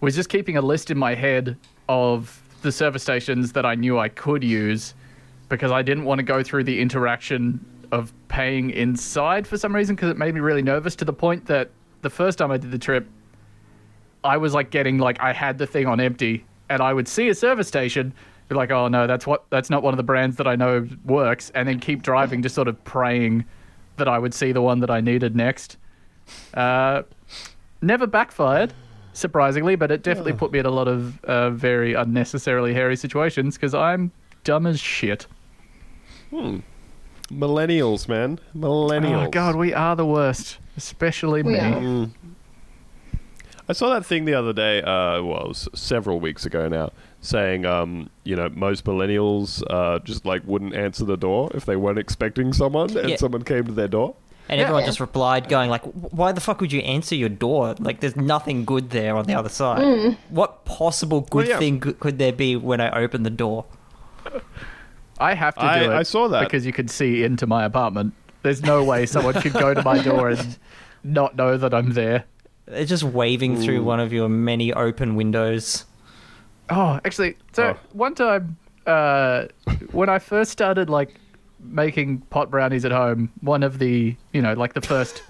was just keeping a list in my head of the service stations that I knew I could use because I didn't want to go through the interaction of paying inside for some reason because it made me really nervous to the point that the first time I did the trip, I was like getting like I had the thing on empty and I would see a service station be like, oh no, that's what that's not one of the brands that I know works, and then keep driving, just sort of praying that I would see the one that I needed next. Uh, never backfired, surprisingly, but it definitely put me in a lot of uh, very unnecessarily hairy situations because I'm dumb as shit. Millennials, man. Millennials. Oh god, we are the worst, especially We me. are. I saw that thing the other day, uh, well, it was several weeks ago now, saying, um, you know, most millennials uh, just like wouldn't answer the door if they weren't expecting someone and Yeah. someone came to their door. And Yeah. everyone Yeah. just replied, going like, "Why the fuck would you answer your door? Like, there's nothing good there on the other side. What possible good Well, yeah. thing could there be when I open the door?" I have to do I- it. I saw that. because you could see into my apartment. There's no way someone could go to my door and not know that I'm there. They're just waving through one of your many open windows. Oh, actually, so Oh. one time uh, when I first started like making pot brownies at home, one of the you know like the first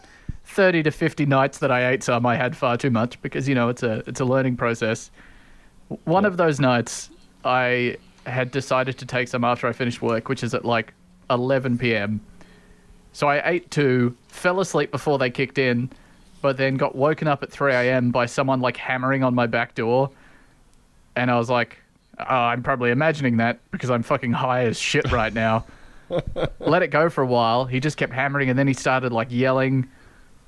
thirty to fifty nights that I ate some, I had far too much because you know it's a it's a learning process. One of those nights, I had decided to take some after I finished work, which is at like eleven p.m. So I ate two, fell asleep before they kicked in, but then got woken up at 3 a.m. by someone like hammering on my back door. And I was like, oh, I'm probably imagining that because I'm fucking high as shit right now. Let it go for a while. He just kept hammering and then he started like yelling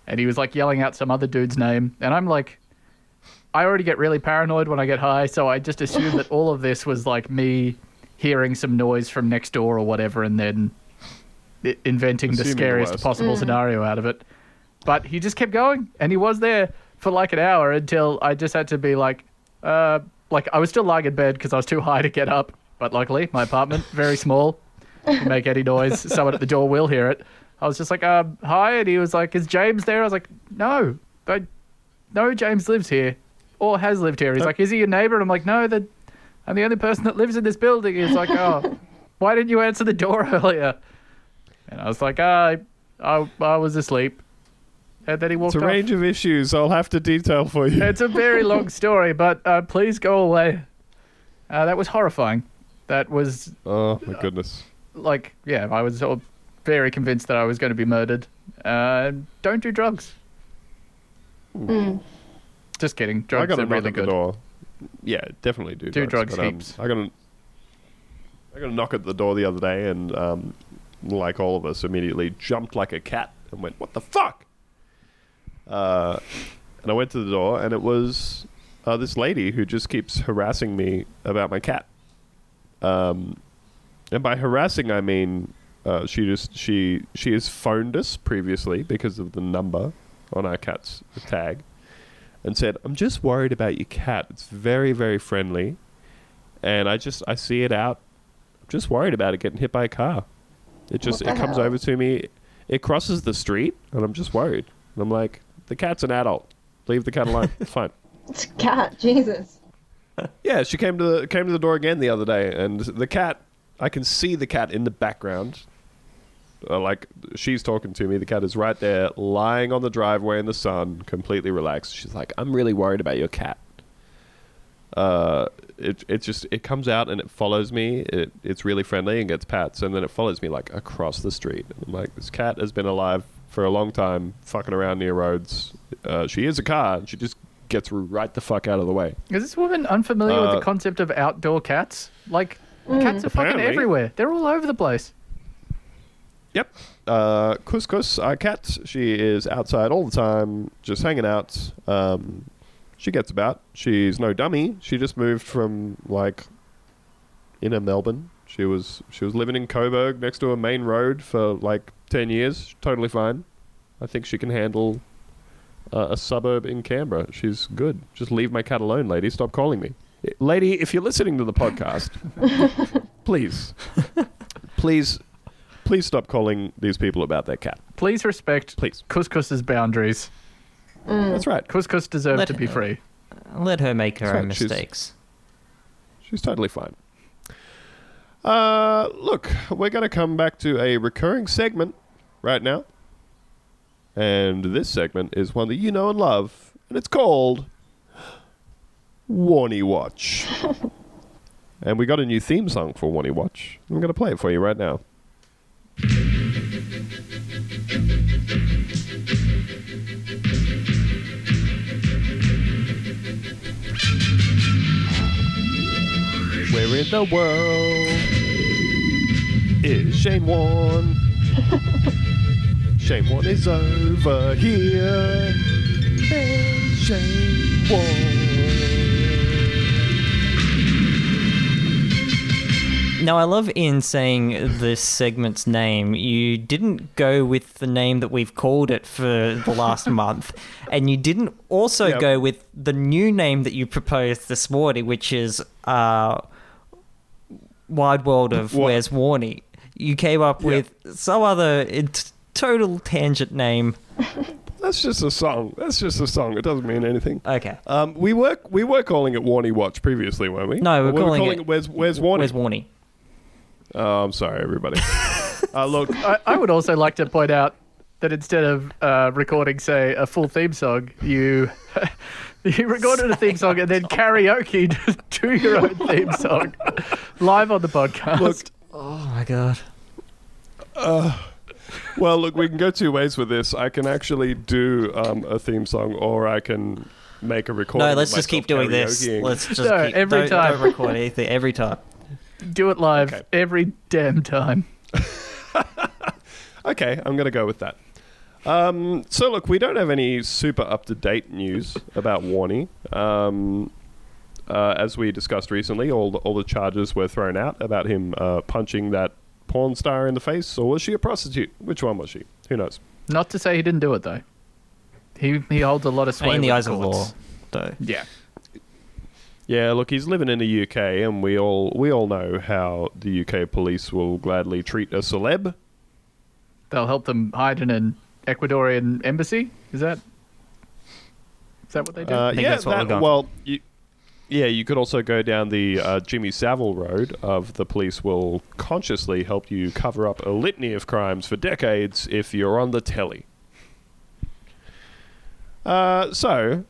and he was like yelling out some other dude's name. And I'm like, I already get really paranoid when I get high. So I just assumed that all of this was like me hearing some noise from next door or whatever and then inventing the Assuming the scariest worst. possible scenario out of it. But he just kept going, and he was there for like an hour until I just had to be like, uh, like I was still lying in bed because I was too high to get up. But luckily, my apartment very small, you make any noise, someone at the door will hear it. I was just like, uh, hi, and he was like, is James there? I was like, no, but no, James lives here or has lived here. He's like, is he your neighbor? And I'm like, no, the, I'm the only person that lives in this building. He's like, oh, why didn't you answer the door earlier? And I was like, uh, I, I was asleep. And then he walked It's a off. range of issues I'll have to detail for you. It's a very long story, but uh, please go away. Uh, that was horrifying. That was Oh, my goodness. Like, yeah, I was sort of very convinced that I was going to be murdered. Uh, don't do drugs. Just kidding. I Drugs got are really good. door. Yeah, definitely do, Do drugs but, um, heaps. I got to I got a knock at the door the other day, and um, like all of us, immediately jumped like a cat and went, "What the fuck?" Uh, and I went to the door, and it was uh, this lady who just keeps harassing me about my cat. Um, and by harassing, I mean uh, she just she she has phoned us previously because of the number on our cat's tag, and said, "I'm just worried about your cat. It's very very friendly, and I just I see it out. I'm just worried about it getting hit by a car. It just it comes hell? over to me. It crosses the street, and I'm just worried. And I'm like, the cat's an adult. Leave the cat alone. It's fine." It's a cat, Jesus. Yeah, she came to the came to the door again the other day, and the cat I can see the cat in the background. Uh, like she's talking to me. The cat is right there, lying on the driveway in the sun, completely relaxed. She's like, "I'm really worried about your cat." Uh, it it just it comes out and it follows me. It it's really friendly and gets pats, and then it follows me like across the street. I'm like, this cat has been alive for a long time, fucking around near roads. Uh, she is a car. And she just gets right the fuck out of the way. Is this woman unfamiliar with Uh, the concept of outdoor cats? Like, cats are fucking everywhere. They're all over the place. Yep. Uh, Couscous, our cat, she is outside all the time, just hanging out. Um, she gets about. She's no dummy. She just moved from like inner Melbourne. She was she was living in Coburg next to a main road for like ten years. Totally fine. I think she can handle uh, a suburb in Canberra. She's good. Just leave my cat alone, lady. Stop calling me, I- lady. If you're listening to the podcast, please, please, please stop calling these people about their cat. Please respect Please. Couscous's boundaries. That's right. Couscous deserves Let to be free. Let her make her That's own right, she's- mistakes. She's totally fine. Uh, look, we're going to come back to a recurring segment right now. And this segment is one that you know and love, and it's called Warnie Watch. and we got a new theme song for Warnie Watch. I'm going to play it for you right now. Where in the world is Shane Warne? Shane Warne is over here. Hey, Shane Warne. Now, I love in saying this segment's name, you didn't go with the name that we've called it for the last month, and you didn't also Yep. go with the new name that you proposed this morning, which is uh, Wide World of What? Where's Warnie. You came up with some other total tangent name. That's just a song. That's just a song. It doesn't mean anything. Okay. Um, we were we were calling it Warnie Watch previously, weren't we? No, we're we calling were it- Where's Where's Warnie? Where's Warnie? Oh, I'm sorry, everybody. uh, look, I, I would also like to point out that instead of uh, recording, say, a full theme song, you you recorded a theme song and then karaoke to your own theme song live on the podcast. look. Oh my god. Well, look, we can go two ways with this. I can actually do um, a theme song, or I can make a recording. No, let's just keep myself doing this. Let's just No, keep, every don't, time. Don't record anything every time. Do it live Okay. every damn time. Okay, I'm going to go with that. Um, so, look, we don't have any super up to date news about Warnie. Um, uh, as we discussed recently, all the, all the charges were thrown out about him uh, punching that porn star in the face, or was she a prostitute? Which one was she? Who knows? Not to say he didn't do it though. He he holds a lot of sway in the with eyes of law, though. Yeah. Yeah, look, he's living in the UK, and we all we all know how the UK police will gladly treat a celeb. They'll help them hide in an Ecuadorian embassy. Is that? Is that what they do? Uh, think yeah, that's what that, well, you, yeah, you could also go down the uh, Jimmy Savile road of the police will consciously help you cover up a litany of crimes for decades if you're on the telly. Uh, so,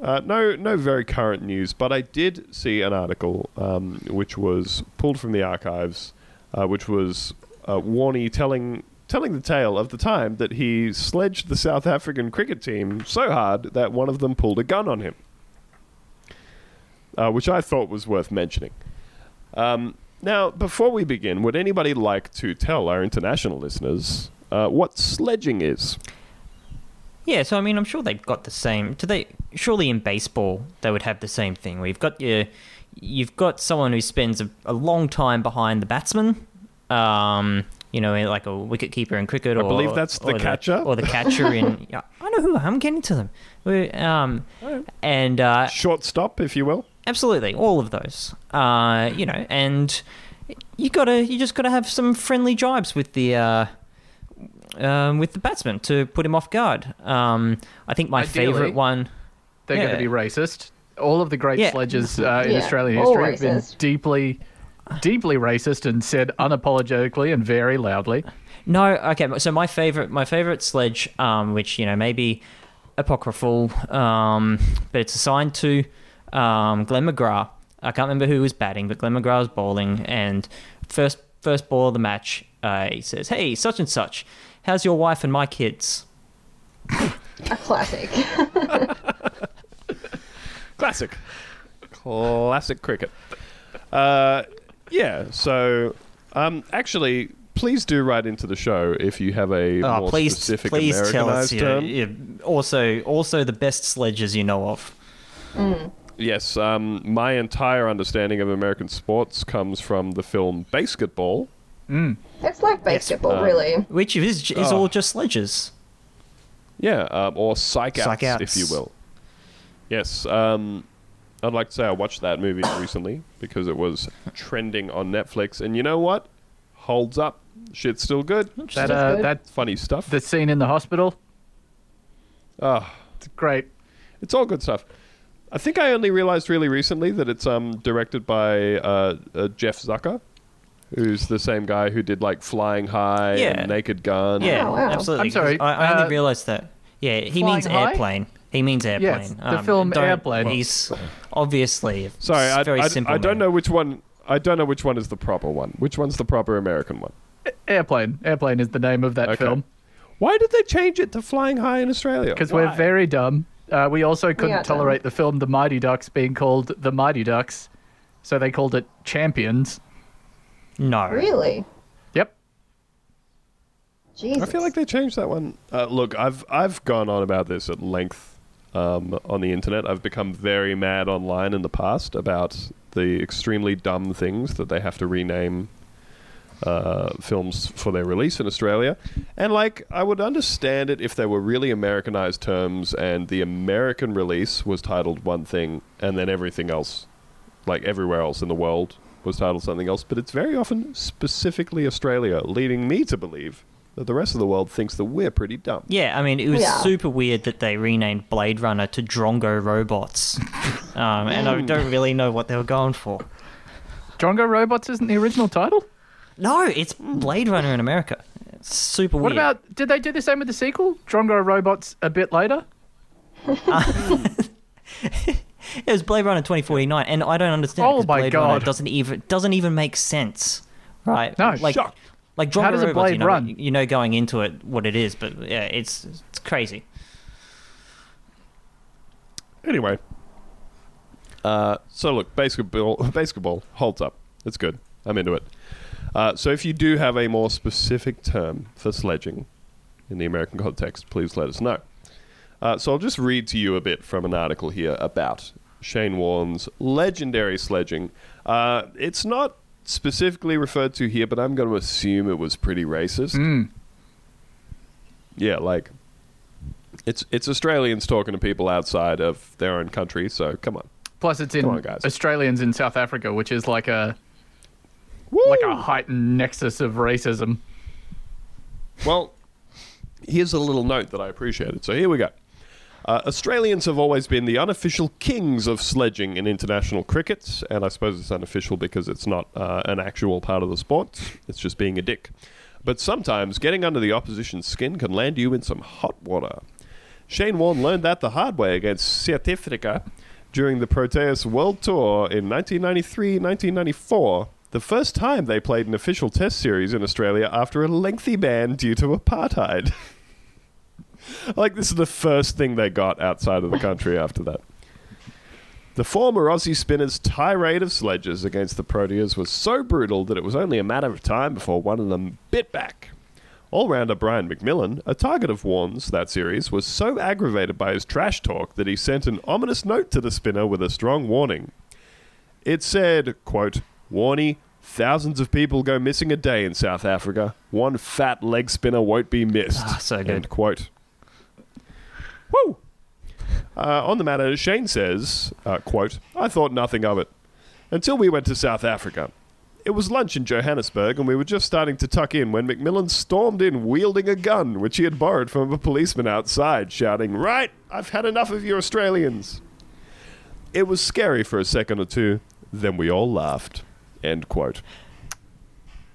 uh, no, no very current news, but I did see an article um, which was pulled from the archives, uh, which was uh, Warney telling telling the tale of the time that he sledged the South African cricket team so hard that one of them pulled a gun on him, uh, which I thought was worth mentioning. Um, now, before we begin, would anybody like to tell our international listeners uh, what sledging is? Yeah, so I mean, I'm sure they've got the same. Do they? Surely in baseball they would have the same thing. Where you've got your, you've got someone who spends a, a long time behind the batsman. Um, you know, like a wicket keeper in cricket, I believe that's the or catcher. or the catcher in. Yeah, I know who I'm getting to them. We- Um, and uh, Shortstop, if you will. Absolutely, all of those. Uh, you know, and you gotta, you just gotta have some friendly jibes with the, uh, um, with the batsman to put him off guard. Um, I think my Ideally. favorite one. They're going to be racist. All of the great Yeah. sledges uh, in Yeah, Australian all history have been deeply deeply racist and said unapologetically and very loudly. No, okay. So my favorite, my favorite sledge, um, which you know maybe apocryphal, um, but it's assigned to um, Glenn McGrath. I can't remember who was batting, but Glenn McGrath was bowling, and first first ball of the match, uh, he says, "Hey, such and such, how's your wife and my kids?" A classic. Classic. Classic cricket. Uh, yeah, so um, actually, please do write into the show if you have a Oh, more please, specific please tell us. Americanized You term. also, also the best sledges you know of. Yes, um, my entire understanding of American sports comes from the film BASEketball. Mm. it's like basketball, um, really. Which is is Oh. all just sledges. Yeah, um, or Psych Outs, Psych Outs. if you will. Yes, um, I'd like to say I watched that movie recently because it was trending on Netflix, and you know what? Holds up. Shit's still good. That uh, good. that Funny stuff. the scene in the hospital. Ah, It's great. it's all good stuff. I think I only realized really recently that it's um, directed by uh, uh, Jeff Zucker, who's the same guy who did like Flying High Yeah. and Naked Gun. Yeah, Oh, wow. absolutely. I'm sorry, 'cause I, I uh, only realised that. Yeah, he Flying means High? Airplane. He means airplane. Yes, the film Airplane. He's obviously Sorry, I, very I, simple. I don't know which one. I don't know which one is the proper one. Which one's the proper American one? Airplane. Airplane is the name of that Okay. film. Why did they change it to Flying High in Australia? Because we're very dumb. Uh, we also couldn't are dumb. tolerate the film The Mighty Ducks being called The Mighty Ducks, so they called it Champions. No. Really? Yep. Jesus. I feel like they changed that one. Uh, look, I've I've gone on about this at length um, on the internet. I've become very mad online in the past about the extremely dumb things that they have to rename uh, films for their release in Australia. And like, I would understand it if they were really Americanized terms and the American release was titled one thing and then everything else, like everywhere else in the world, was titled something else. But it's very often specifically Australia, leading me to believe that the rest of the world thinks that we're pretty dumb. Yeah, I mean, it was Yeah. super weird that they renamed Blade Runner to Drongo Robots. um, and I don't really know what they were going for. Drongo Robots isn't the original title? No, it's Blade Runner in America. It's super What weird. What about, did they do the same with the sequel? Drongo Robots a bit later? It was Blade Runner 2049, and I don't understand. it Oh 'cause my Blade Runner God. doesn't even doesn't even make sense, right? No, like shock. Like Drongo How does a blade you know, run? You know, going into it, what it is, but yeah, it's it's crazy. Anyway, uh, so look, BASEketball, BASEketball holds up. It's good. I'm into it. Uh, so if you do have a more specific term for sledging in the American context, please let us know. Uh, so I'll just read to you a bit from an article here about Shane Warne's legendary sledging. Uh, it's not specifically referred to here, but I'm going to assume it was pretty racist. Mm. Yeah, like it's it's Australians talking to people outside of their own country. So come on, Plus, it's in on, guys. Australians in South Africa, which is like a Woo! like a heightened nexus of racism. Well, here's a little note that I appreciated. So here we go. Uh, Australians have always been the unofficial kings of sledging in international cricket, and I suppose it's unofficial because it's not uh, an actual part of the sport. It's just being a dick. But sometimes getting under the opposition's skin can land you in some hot water. Shane Warne learned that the hard way against South Africa during the Proteas World Tour in 1993-1994, the first time they played an official test series in Australia after a lengthy ban due to apartheid. like this is the first thing they got outside of the country after that. The former Aussie spinner's tirade of sledges against the Proteas was so brutal that it was only a matter of time before one of them bit back. All-rounder Brian McMillan, a target of Warne's that series, was so aggravated by his trash talk that he sent an ominous note to the spinner with a strong warning. It said, quote, Warney, thousands of people go missing a day in South Africa. One fat leg spinner won't be missed. Ah, so good. End quote. Woo! Uh, on the matter, Shane says, uh, quote, I thought nothing of it. Until we went to South Africa. It was lunch in Johannesburg, and we were just starting to tuck in when McMillan stormed in wielding a gun, which he had borrowed from a policeman outside, shouting, Right, I've had enough of you Australians. It was scary for a second or two, then we all laughed. End quote.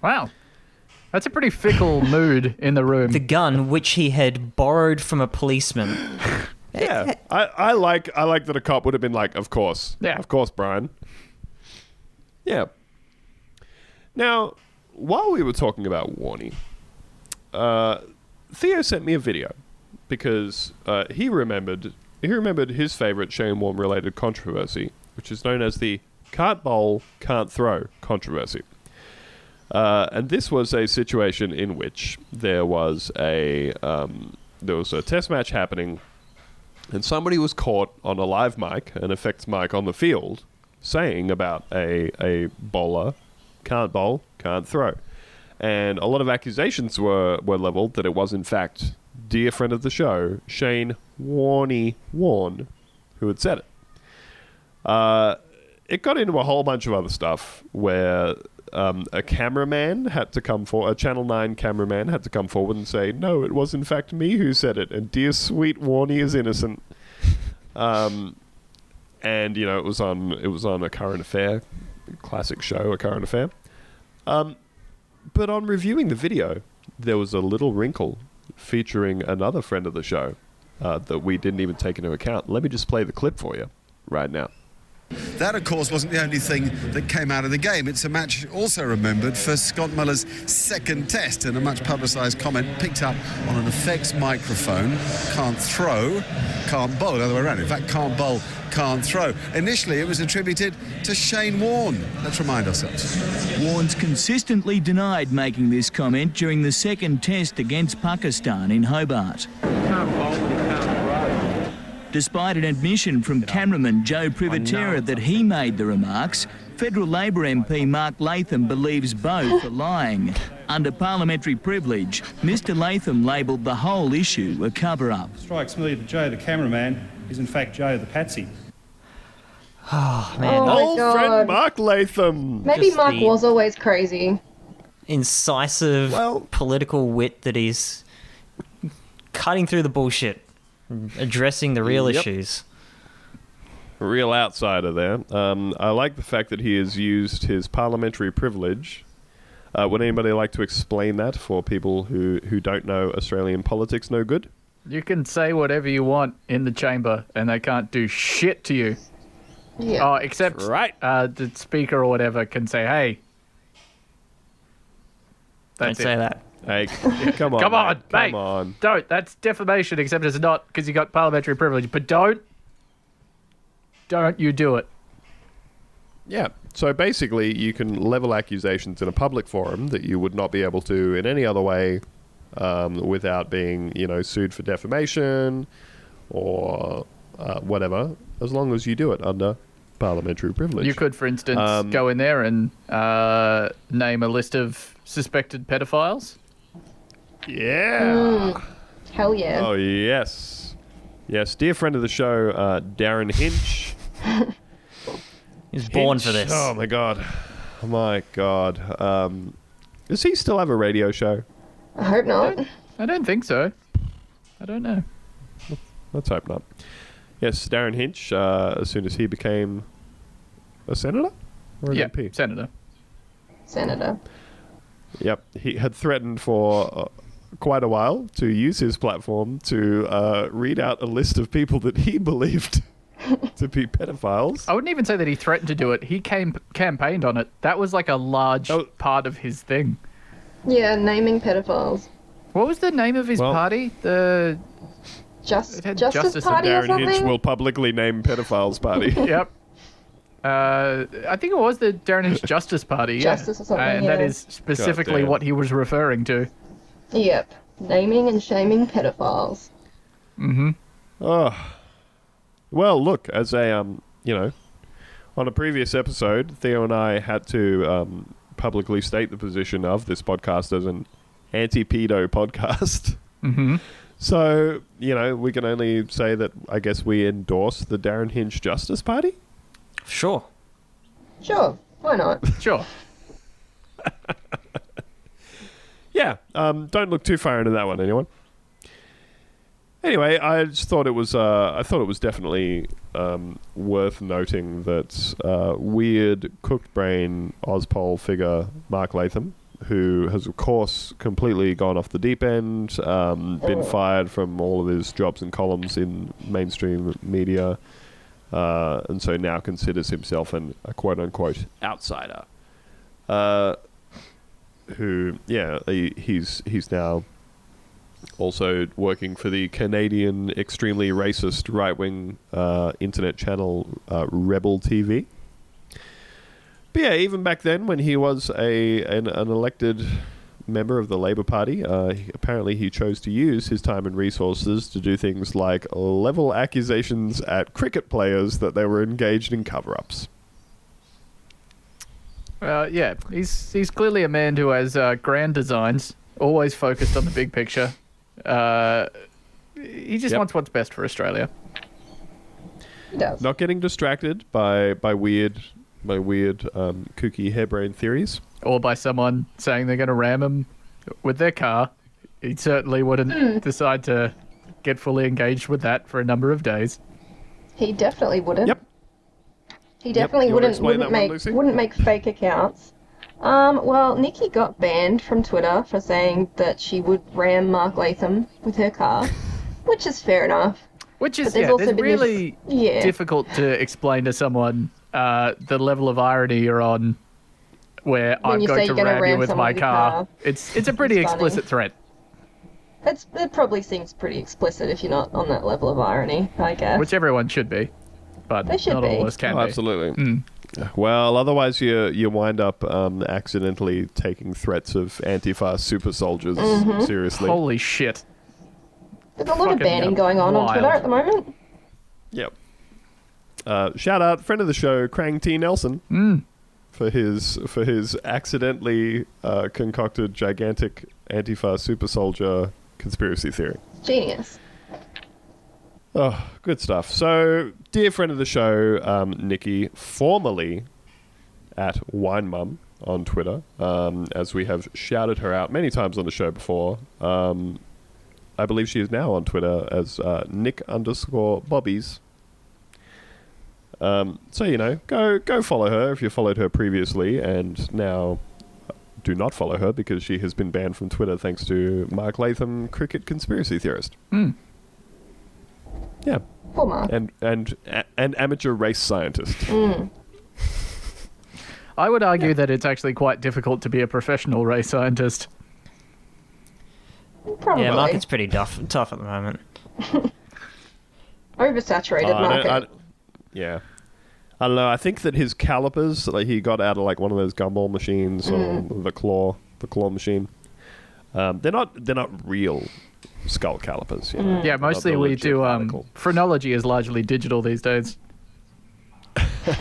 Wow. That's a pretty fickle mood in the room. The gun, which he had borrowed from a policeman. Yeah, I, I like I like that a cop would have been like, of course, Yeah. of course, Brian. Yeah. Now, while we were talking about Warney, uh, Theo sent me a video because uh, he remembered he remembered his favorite Shane Warne related controversy, which is known as the can't bowl, can't throw controversy. Uh, and this was a situation in which there was a um, there was a test match happening and somebody was caught on a live mic, an effects mic on the field, saying about a, a bowler can't bowl, can't throw. And a lot of accusations were, were leveled that it was, in fact, dear friend of the show, Shane Warney Warne, who had said it. Uh, it got into a whole bunch of other stuff where um, a cameraman had to come for a Channel Nine cameraman had to come forward and say, "No, it was in fact me who said it," and dear sweet Warney is innocent. Um, and you know it was on it was on a current affair, classic show, a current affair. Um, but on reviewing the video, there was a little wrinkle featuring another friend of the show uh, that we didn't even take into account. Let me just play the clip for you right now. That, of course, wasn't the only thing that came out of the game. It's a match also remembered for Scott Muller's second test, and a much publicised comment picked up on an effects microphone. Can't throw, can't bowl. The other way around. In fact, can't bowl, can't throw. Initially, it was attributed to Shane Warne. Let's remind ourselves. Warnes consistently denied making this comment during the second test against Pakistan in Hobart. Despite an admission from cameraman Joe Privatera that he made the remarks, Federal Labor MP Mark Latham believes both are lying. Under parliamentary privilege, Mr Latham labelled the whole issue a cover-up. Strikes me that Joe, the cameraman, is in fact Joe, the patsy. Ah, oh, man. Oh my Old friend Mark Latham. Maybe Just Mark the- was always crazy. incisive Well- political wit that he's cutting through the bullshit, addressing the real Yep. issues. real outsider there. Um, I like the fact that he has used his parliamentary privilege. Uh, would anybody like to explain that for people who, who don't know Australian politics no good? You can say whatever you want in the chamber, and they can't do shit to you. Yeah. Oh, except Right. uh, the speaker or whatever can say, "Hey." Don't That's say that. Hey, come on, Come on, mate. mate. Come on. Don't. That's defamation, except it's not because you got parliamentary privilege. But don't, don't you do it. Yeah. So basically, you can level accusations in a public forum that you would not be able to in any other way um, without being, you know, sued for defamation or uh, whatever, as long as you do it under parliamentary privilege. You could, for instance, Um, go in there and uh, name a list of suspected pedophiles. Yeah. Hell yeah. Oh yes, yes, dear friend of the show, uh, Derryn Hinch. He was born for this. Oh my god, oh my god. Um, does he still have a radio show? I hope not. I don't think so. I don't know. Let's hope not. Yes, Derryn Hinch. Uh, as soon as he became a senator or an yeah, MP. senator. Senator. Yep, he had threatened for uh, quite a while to use his platform to uh, read out a list of people that he believed to be pedophiles. I wouldn't even say that he threatened to do it. He came campaigned on it. That was like a large Oh. part of his thing. Yeah, naming pedophiles. What was the name of his Well- party? The Just had Justice, Justice and Party or Derryn Hinch will publicly name pedophiles party. yep. Uh, I think it was the Derryn Hinch Justice Party. Yeah. Justice or something, and that yeah. is specifically what he was referring to. Yep. Naming and shaming pedophiles. Mm-hmm. Oh. Well, look, as a um, you know, on a previous episode, Theo and I had to um, publicly state the position of this podcast as an anti-pedo podcast. Mm-hmm. So, you know, we can only say that I guess we endorse the Derryn Hinch Justice Party. Sure. Sure. Why not? Sure. Yeah, um, don't look too far into that one, anyone. Anyway, I just thought it was. Uh, I thought it was definitely um, worth noting that uh, weird cooked brain Ozpol figure Mark Latham, who has of course completely gone off the deep end, um, been fired from all of his jobs and columns in mainstream media, uh, and so now considers himself an, a quote unquote outsider. Who, yeah, he, he's he's now also working for the Canadian extremely racist right wing uh, internet channel uh, Rebel TV. But yeah, even back then, when he was a an, an elected member of the Labor Party, uh, he- apparently he chose to use his time and resources to do things like level accusations at cricket players that they were engaged in cover ups. Uh, yeah, he's he's clearly a man who has uh, grand designs, always focused on the big picture. Uh, he just Yep. wants what's best for Australia. He does. Not getting distracted by, by weird by weird um, kooky harebrained theories. Or by someone saying they're going to ram him with their car. He certainly wouldn't decide to get fully engaged with that for a number of days. He definitely wouldn't. Yep. He definitely wanna wouldn't wouldn't that one, make wouldn't make fake accounts. Um, well, Nikki got banned from Twitter for saying that she would ram Mark Latham with her car, which is fair enough. Which is yeah, also there's this- really yeah. difficult to explain to someone uh, the level of irony you're on where When I'm going to you're ram you with my car. car. It's it's a pretty It's explicit threat. It's, it probably seems pretty explicit if you're not on that level of irony, I guess. Which everyone should be. But They should not all be. of us can Oh, be. absolutely. Mm. Well, otherwise you you wind up um, accidentally taking threats of Antifa super soldiers Mhm. seriously. Holy shit. There's a lot of banning going on on Twitter at the moment. Yep. Uh, shout out friend of the show, Krang T Nelson, Mm. for his for his accidentally uh, concocted gigantic Antifa super soldier conspiracy theory. Genius. Oh, good stuff. So, dear friend of the show, um, Nikki, formerly at Wine Mum on Twitter, um, as we have shouted her out many times on the show before. Um, I believe she is now on Twitter as uh, Nick underscore Bobbies. Um, so you know, go go follow her if you followed her previously, and now do not follow her because she has been banned from Twitter thanks to Mark Latham, cricket conspiracy theorist. Mm. Yeah, Poor Mark. and and a- and amateur race scientist. Mm. I would argue that it's actually quite difficult to be a professional race scientist. Probably. Yeah, market's pretty tough, tough at the moment. Oversaturated Oh, I don't- market. I don't- yeah. I don't know. I think that his calipers, like he got out of like one of those gumball machines Mm. or the claw, the claw machine. Um, they're not. They're not real skull calipers. You know? Yeah, mostly we do. Um, phrenology is largely digital these days.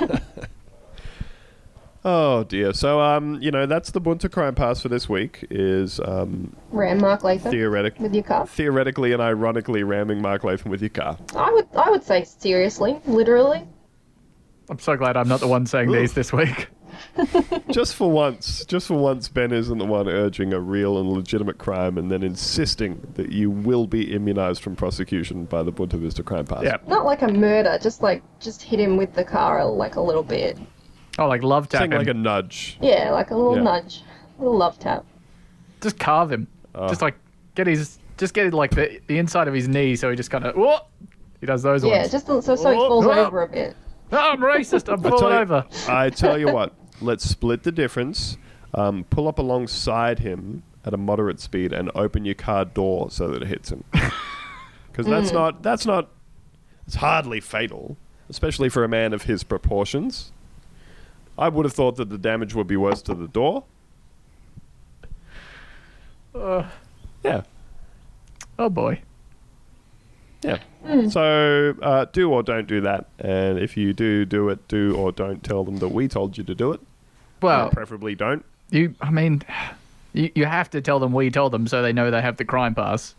Oh dear. So um, you know, that's the Bunta crime pass for this week. Is um, Ram Mark Latham theoretic, with your car. theoretically and ironically ramming Mark Latham with your car. I would I would say seriously, literally. I'm so glad I'm not the one saying these this week. just for once, just for once, Ben isn't the one urging a real and legitimate crime and then insisting that you will be immunized from prosecution by the Bunta Vista Crime Pass. Yeah. Not like a murder, just like just hit him with the car like a little bit. Oh, like love tap Something him. like a nudge. Yeah, like a little Yeah. nudge, a little love tap. Just carve him. Oh. Just like get his, just get like the the inside of his knee, so he just kind of whoa. He does those Yeah, ones. just so, so he Oh, falls oh. over a bit. Oh, I'm racist. I'm I tell falling you- over. I tell you what, let's split the difference. Um, pull up alongside him at a moderate speed and open your car door so that it hits him. Because that's Mm. not that's not it's hardly fatal, especially for a man of his proportions. I would have thought that the damage would be worse to the door. Uh, Yeah. oh boy. Yeah. So uh, do or don't do that, and if you do do it, do or don't tell them that we told you to do it. Well, preferably don't. you. I mean, you you have to tell them we told them, so they know they have the crime pass.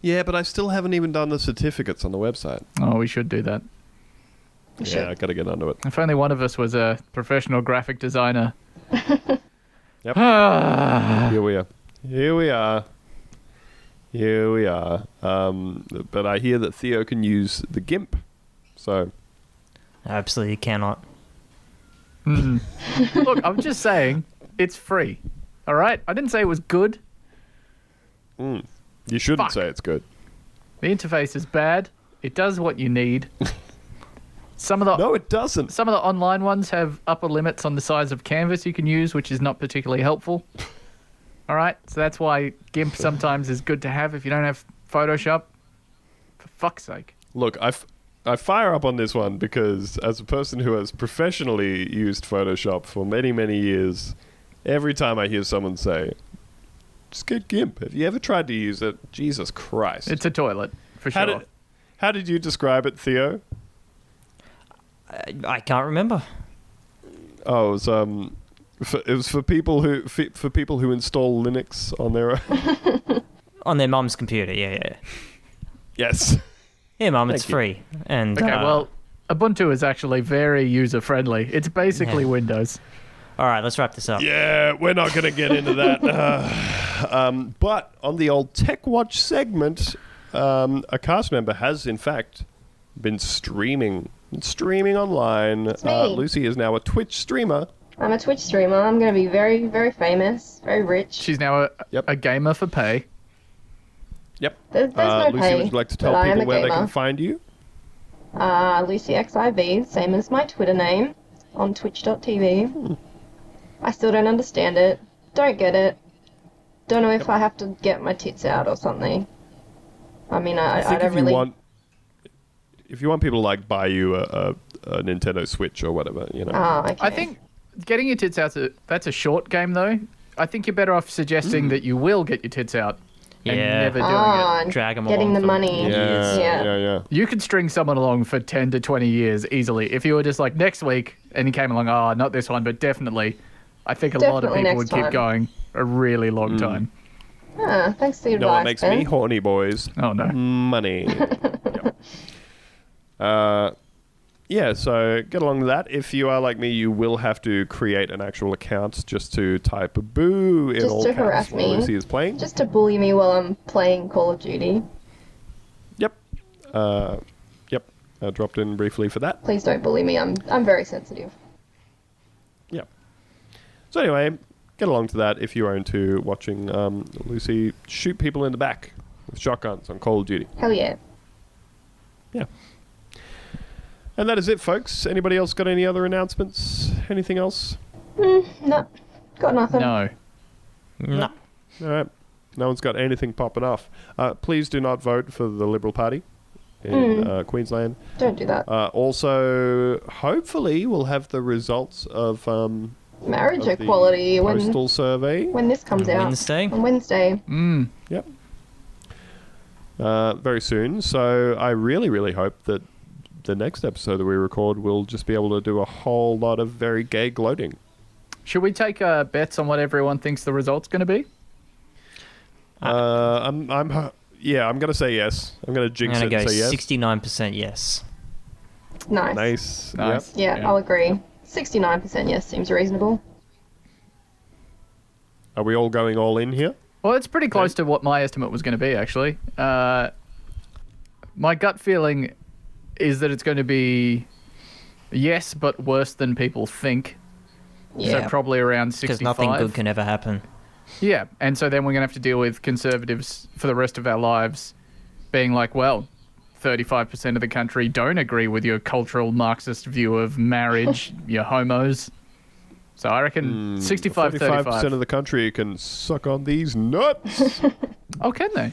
Yeah, but I still haven't even done the certificates on the website. Oh, we should do that. Yeah, I got to get onto it. If only one of us was a professional graphic designer. Yep. Ah. Here we are. Here we are. Here we are. Um, but I hear that Theo can use the GIMP So Absolutely cannot. Look, I'm just saying it's free. All right? I didn't say it was good. mm, you shouldn't Fuck. say it's good. The interface is bad. It does what you need. Some of the No, it doesn't. some of the online ones have upper limits on the size of canvas you can use, which is not particularly helpful. All right, so that's why GIMP sometimes is good to have if you don't have Photoshop. For fuck's sake. Look, I, f- I fire up on this one because as a person who has professionally used Photoshop for many, many years, every time I hear someone say, just get GIMP. Have you ever tried to use it? Jesus Christ. It's a toilet for how sure. did, how did you describe it, Theo? I, I can't remember. Oh, it was, um, for, it was for people who for, for people who install Linux on their own. On their mum's computer, yeah, yeah. yes. Yeah, mum, it's you. free. And Okay, uh, well, Ubuntu is actually very user friendly. It's basically Yeah. Windows. all right, let's wrap this up. Yeah, we're not going to get into that. Uh, um, but on the old Tech Watch segment, um, a cast member has, in fact, been streaming. Streaming online. It's Uh, me. Lucy is now a Twitch streamer. I'm a Twitch streamer. I'm going to be very, very famous, very rich. She's now a, Yep. a gamer for pay. Yep. There's, there's Uh, no Lucy, pay, would you like to tell people a where they can find you? Uh, Lucy XIV, same as my Twitter name, on twitch.tv. I still don't understand it. Don't get it. Don't know if I have to get my tits out or something. I mean, I, I I, think don't if you really. want, if you want people to like buy you a, a, a Nintendo Switch or whatever, you know. Ah, okay. I think getting your tits out, that's a short game, though. I think you're better off suggesting that you will get your tits out and Yeah. never doing ah, it. and Drag 'em getting along the for money. yeah, Yeah. yeah, yeah. You could string someone along for 10 to 20 years easily. If you were just like next week and he came along, oh, not this one, but definitely, I think a lot of Definitely people would next keep time. going a really long time. Ah, thanks for the You know what advice, makes me horny, boys? Oh, no. Money. Yep. Uh, yeah, so get along with that. If you are like me, you will have to create an actual account just to type boo in Just all to harass while. Lucy is playing. Just to bully me while I'm playing Call of Duty. Yep. Uh, yep. I dropped in briefly for that. Please don't bully me. I'm I'm very sensitive. Yep. So anyway, get along to that if you are into watching um, Lucy shoot people in the back with shotguns on Call of Duty. Hell yeah. Yeah. And that is it, folks. Anybody else got any other announcements? Anything else? No, got nothing. No. No. All right. No one's got anything popping off. Uh, please do not vote for the Liberal Party in uh, Queensland. Don't do that. Uh, also, hopefully, we'll have the results of, um, Marriage of the equality when postal survey. when this comes out Wednesday. on Wednesday. Mm. Yep. Uh, very soon. So I really, really hope that the next episode that we record we'll just be able to do a whole lot of very gay gloating. Should we take uh, bets on what everyone thinks the result's going to be? Uh, I'm, I'm, yeah, I'm gonna say yes. I'm gonna I'm jinx going to it go and say yes. 69% yes. Nice. Nice. Nice. Yep. Yeah, I'll agree. Sixty-nine percent yes seems reasonable. Are we all going all in here? Well, it's pretty close to what my estimate was going to be, actually. Uh, my gut feeling is that it's going to be yes, but worse than people think. Yeah. So probably around sixty-five. Because nothing good can ever happen. Yeah, and so then we're going to have to deal with conservatives for the rest of our lives being like, well, 35% of the country don't agree with your cultural Marxist view of marriage, you're homos. So I reckon hmm, 65 Thirty-five 35. percent of the country can suck on these nuts. Oh, can they?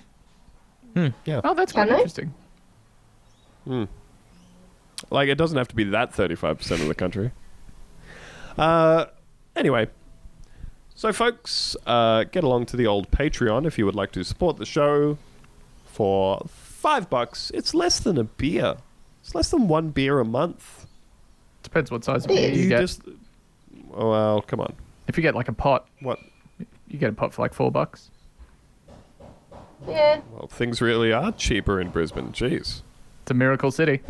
Hmm, yeah. Oh, that's Can quite they? interesting. Hmm. Like it doesn't have to be that thirty-five percent of the country. Uh, anyway, so folks, uh, get along to the old Patreon if you would like to support the show for five bucks. It's less than a beer. It's less than one beer a month. Depends what size of beer You you get. just, oh, well, come on. If you get like a pot, What? you get a pot for like four bucks. Yeah. Well, things really are cheaper in Brisbane. Jeez. It's a miracle city.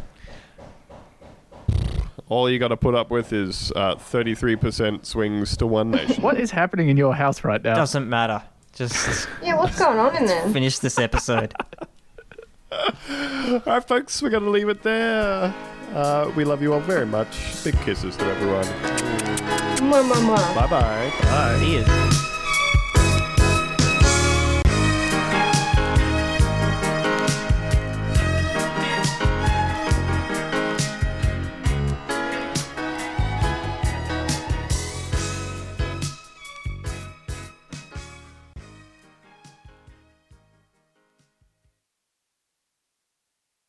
All you got to put up with is uh, 33% swings to One Nation. What is happening in your house right now? Doesn't matter. Just Yeah, what's going on in there? finish this episode. All right, folks, we're going to leave it there. Uh, we love you all very much. Big kisses to everyone. Mwah, mwah, mwah. Bye bye. Bye. Cheers.